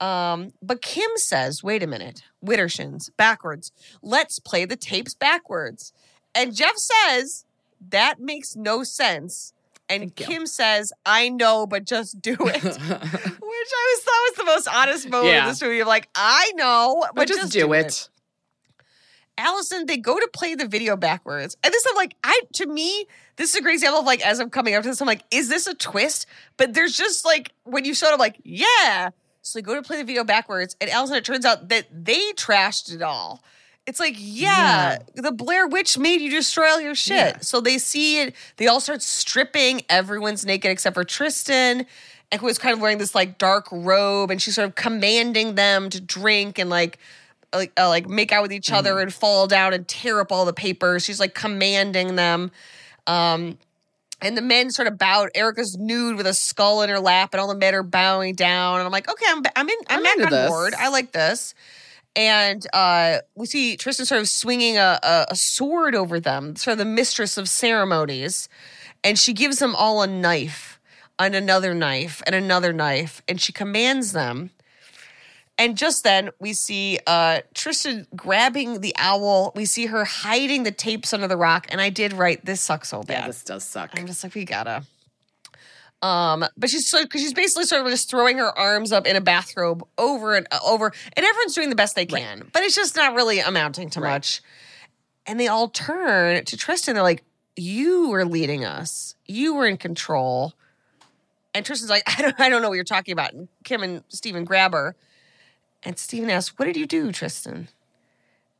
Um, but Kim says, wait a minute, Widdershins, backwards. Let's play the tapes backwards. And Jeff says, that makes no sense. And Kim says, I know, but just do it. Which I was thought was the most honest moment Yeah. of this movie. of like, I know, but, But just do it. Alison, they go to play the video backwards. And this I'm like, I to me, this is a great example of like as I'm coming up to this, I'm like, is this a twist? But there's just like when you showed up, like, yeah. So they go to play the video backwards, and Alison, it turns out that they trashed it all. It's like, yeah, the Blair Witch made you destroy all your shit. Yeah. So they see it, they all start stripping. Everyone's naked except for Tristan. And who is kind of wearing this like dark robe, and she's sort of commanding them to drink and like like uh, like make out with each other and fall down and tear up all the papers. She's like commanding them. Um, and the men sort of bowed. Erica's nude with a skull in her lap, and all the men are bowing down. And I'm like, okay, I'm I'm in I'm, I'm back on this. board. I like this. And uh, we see Tristan sort of swinging a, a, a sword over them, sort of the mistress of ceremonies. And she gives them all a knife, and another knife, and another knife. And she commands them. And just then we see uh, Tristan grabbing the owl. We see her hiding the tapes under the rock. And I did write, this sucks so bad. Yeah, this does suck. I'm just like, we gotta. Um, but she's so because she's basically sort of just throwing her arms up in a bathrobe over and uh, over, and everyone's doing the best they can, but it's just not really amounting to much. And they all turn to Tristan. They're like, "You were leading us. You were in control." And Tristan's like, "I don't, I don't know what you're talking about." And Kim and Stephen grab her, and Stephen asks, "What did you do, Tristan?"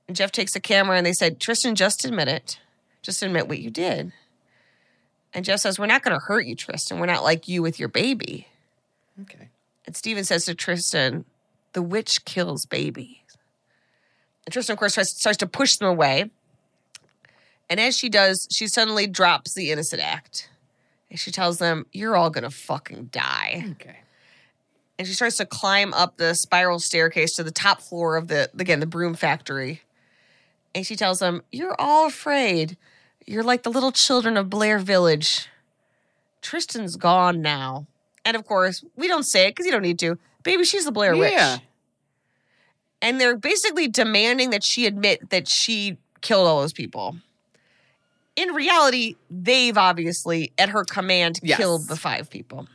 And Jeff takes the camera, and they said, "Tristan, just admit it. Just admit what you did." And Jeff says, We're not going to hurt you, Tristan. We're not like you with your baby. Okay. And Steven says to Tristan, The witch kills babies. And Tristan, of course, tries, starts to push them away. And as she does, she suddenly drops the innocent act. And she tells them, You're all going to fucking die. Okay. And she starts to climb up the spiral staircase to the top floor of the, again, the broom factory. And she tells them, You're all afraid. You're like the little children of Blair Village. Tristan's gone now. And of course, we don't say it because you don't need to. Baby, she's the Blair Witch. Yeah. And they're basically demanding that she admit that she killed all those people. In reality, they've obviously, at her command, Yes. killed the five people.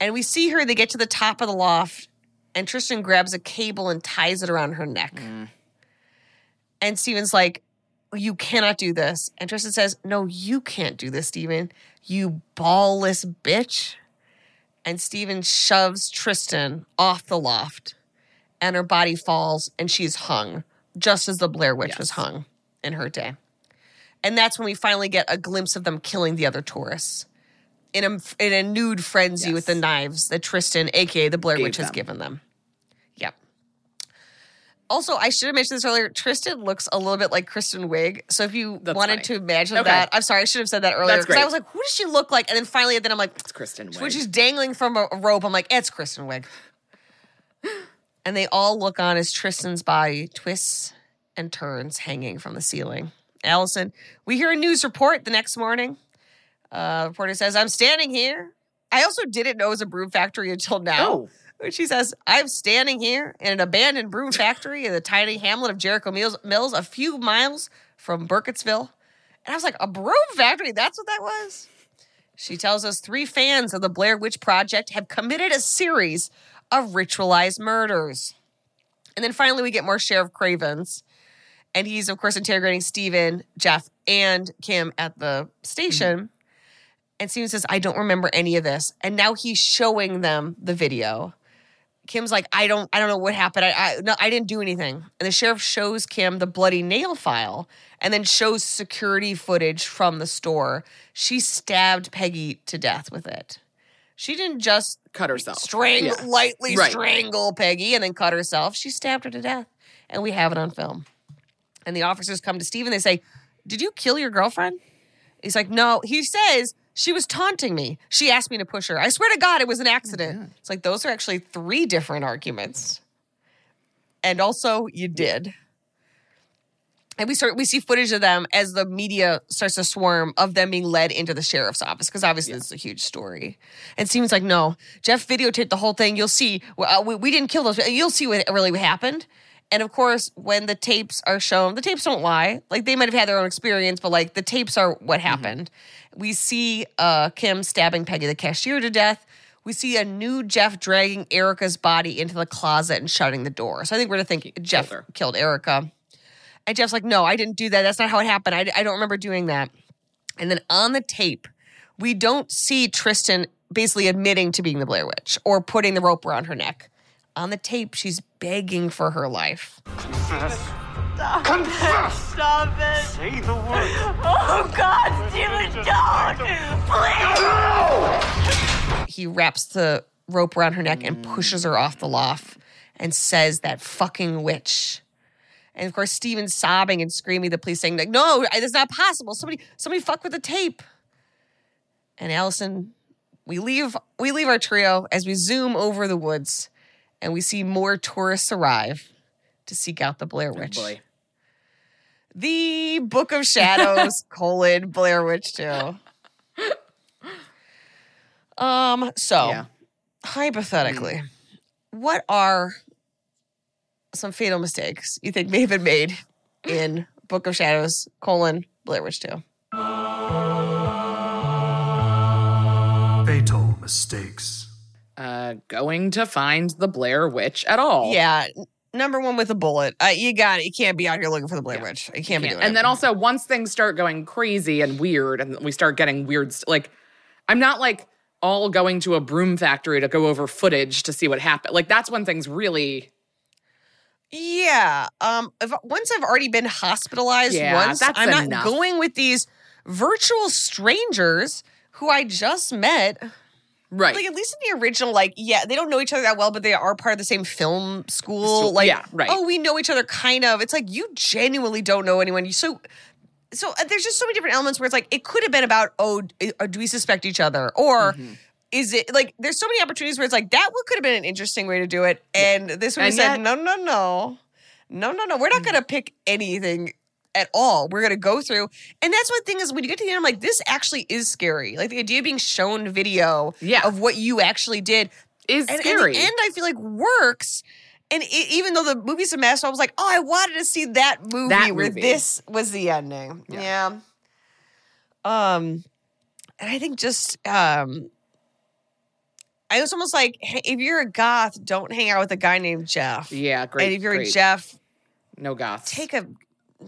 And we see her, they get to the top of the loft, and Tristan grabs a cable and ties it around her neck. Mm. And Steven's like, You cannot do this. And Tristan says, No, you can't do this, Steven. You ballless bitch. And Steven shoves Tristan off the loft, and her body falls, and she's hung, just as the Blair Witch was hung in her day. And that's when we finally get a glimpse of them killing the other tourists in a, in a nude frenzy with the knives that Tristan, aka the Blair Gave Witch, has given them. Also, I should have mentioned this earlier. Tristan looks a little bit like Kristen Wiig. So if you That's wanted funny. to imagine Okay. that, I'm sorry, I should have said that earlier. That's 'cause I was like, who does she look like? And then finally, then I'm like, It's Kristen when Wiig. she's dangling from a, rope, I'm like, it's Kristen Wiig. and they all look on as Tristan's body twists and turns hanging from the ceiling. Alison, we hear a news report the next morning. Uh, reporter says, I'm standing here. I also didn't know it was a broom factory until now. Oh. She says, I'm standing here in an abandoned broom factory in the tiny hamlet of Jericho Mills, Mills a few miles from Burkittsville. And I was like, a broom factory? That's what that was? She tells us three fans of the Blair Witch Project have committed a series of ritualized murders. And then finally, we get more Sheriff Cravens. And he's, of course, interrogating Steven, Jeff, and Kim at the station. Mm-hmm. And Steven says, I don't remember any of this. And now he's showing them the video. Kim's like, I don't, I don't know what happened. I, I, no, I didn't do anything. And the sheriff shows Kim the bloody nail file, and then shows security footage from the store. She stabbed Peggy to death with it. She didn't just Cut herself. strangle, Yeah. lightly Right. strangle Peggy and then cut herself. She stabbed her to death, and we have it on film. And the officers come to Steve and they say, "Did you kill your girlfriend?" He's like, "No." He says she was taunting me. She asked me to push her. I swear to God, it was an accident. It's like those are actually three different arguments. And also, you did. And we start we see footage of them as the media starts to swarm of them being led into the sheriff's office because obviously it's a huge story. And seems like, no, Jeff videotaped the whole thing. You'll see. Well, uh, we, we didn't kill those. You'll see what really happened. And of course, when the tapes are shown, the tapes don't lie. Like they might have had their own experience, but like the tapes are what happened. We see uh, Kim stabbing Peggy the cashier to death. We see a new Jeff dragging Erica's body into the closet and shutting the door. So I think we're to think Jeff her. killed Erica. And Jeff's like, no, I didn't do that. That's not how it happened. I, I don't remember doing that. And then on the tape, we don't see Tristan basically admitting to being the Blair Witch or putting the rope around her neck. On the tape, she's begging for her life. Confess. Stop Confess! Stop it! Say the word. Oh God, Steven, don't! Please! He wraps the rope around her neck and pushes her off the loft and says that fucking witch. And of course, Steven's sobbing and screaming at the police, saying, like, no, it's not possible. Somebody, somebody fuck with the tape. And Alison, we leave we leave our trio as we zoom over the woods and we see more tourists arrive to seek out the Blair Witch. boy. The Book of Shadows, colon, Blair Witch 2. Um, so Yeah. hypothetically, what are some fatal mistakes you think may have been made in Book of Shadows, colon, Blair Witch 2? Fatal mistakes. Uh, going to find the Blair Witch at all. Yeah, number one with a bullet. Uh, you got it. You can't be out here looking for the Blair Witch. You can't be doing and it. then also once things start going crazy and weird and we start getting weird st- like i'm not like all going to a broom factory to go over footage to see what happened like that's when things really Yeah. Um. If, once I've already been hospitalized Yeah, once, that's I'm not enough. going with these virtual strangers who I just met. Right Like at least in the original, like yeah, they don't know each other that well, but they are part of the same film school. Like yeah, right. Oh, we know each other kind of. It's like you genuinely don't know anyone. You so. So uh, there's just so many different elements where it's like it could have been about oh uh, do we suspect each other or Mm-hmm. is it like there's so many opportunities where it's like that would could have been an interesting way to do it and this one And said yet- no no no no no no no we're not gonna pick anything at all. We're gonna go through, and that's what thing is when you get to the end, I'm like, this actually is scary. Like the idea of being shown video Yeah. of what you actually did Is and, scary. And the end, I feel like works. And it, even though the movie's a mess, I was like, oh, I wanted to see that movie That where movie. this was the ending. Yeah. Um, and I think just um, I was almost like, hey, if you're a goth, don't hang out with a guy named Jeff. yeah, great. and if you're great. a Jeff, no goth. take a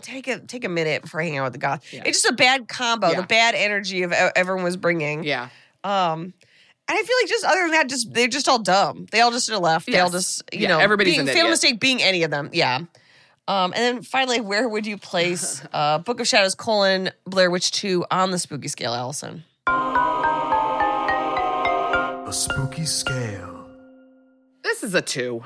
take a take a minute before hanging out with the goth. Yeah. It's just a bad combo. Yeah. The bad energy of e- everyone was bringing. yeah. Um, and I feel like just other than that, just they're just all dumb. They all just should have left. They all just you Yeah, know everybody's being, an fatal mistake being any of them. Yeah. Um, and then finally, where would you place uh, Book of Shadows colon Blair Witch Two on the spooky scale, Alison? A spooky scale. This is a two.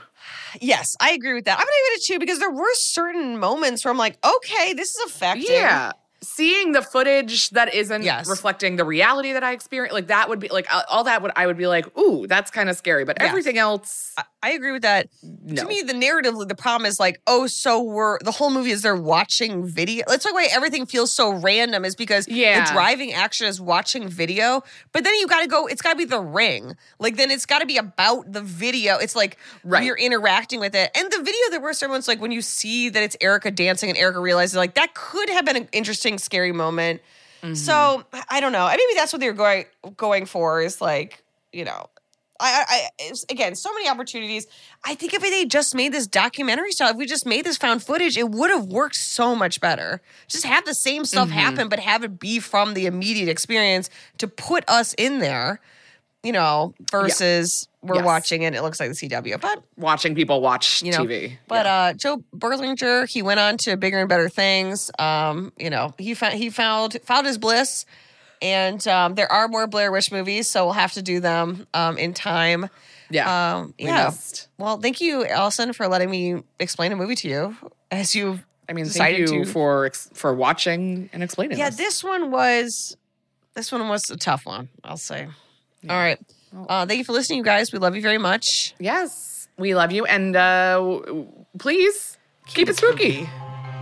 Yes, I agree with that. I'm gonna give it a two because there were certain moments where I'm like, okay, this is effective. Yeah. Seeing the footage that isn't Yes. reflecting the reality that I experienced, like that would be like all- that would I would be like, ooh, that's kind of scary. But Yes. everything else, I, I agree with that. no. To me, the narrative, the problem is like, oh, so we're the whole movie is they're watching video. That's like why everything feels so random is because Yeah. the driving action is watching video. But then you got to go. It's got to be the ring. Like then it's got to be about the video. It's like Right. you're interacting with it. And the video there were some ones like when you see that it's Erica dancing and Erica realizes like that could have been an interesting, scary moment. Mm-hmm. So I- don't know. Maybe that's what they're going going for. Is like you know. I, I, again, so many opportunities. I think if they just made this documentary style, if we just made this found footage, it would have worked so much better. Just have the same stuff Mm-hmm. happen, but have it be from the immediate experience to put us in there, you know, versus we're Yes. watching and it looks like the CW. But watching people watch you know, TV. but uh, Joe Berlinger, he went on to bigger and better things. Um, you know, he found he found found his bliss, and um, there are more Blair Witch movies, so we'll have to do them um, in time. yeah. Um, yeah. missed. Well, thank you, Alison, for letting me explain a movie to you as you. I mean, thank you to- for ex- for watching and explaining. Yeah, this. this one was this one was a tough one. I'll say. All right. Uh, thank you for listening, you guys. We love you very much. Yes, we love you, and uh, please keep, it spooky.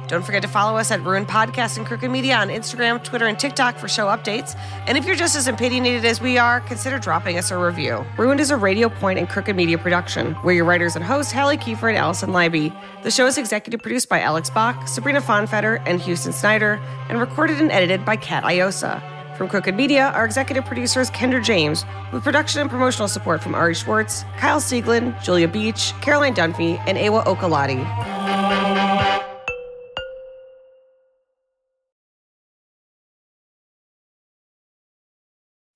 Don't forget to follow us at Ruin Podcast and Crooked Media on Instagram, Twitter, and TikTok for show updates. And if you're just as opinionated as we are, consider dropping us a review. Ruined is a Radio Point and Crooked Media production. We're your writers and hosts, Halle Kiefer and Alison Leiby. The show is executive produced by Alex Bach, Sabrina Fonfetter, and Houston Snyder, and recorded and edited by Kat Iosa. From Crooked Media, our executive producer is Kendra James, with production and promotional support from Ari Schwartz, Kyle Sieglin, Julia Beach, Caroline Dunphy, and Awa Okalati.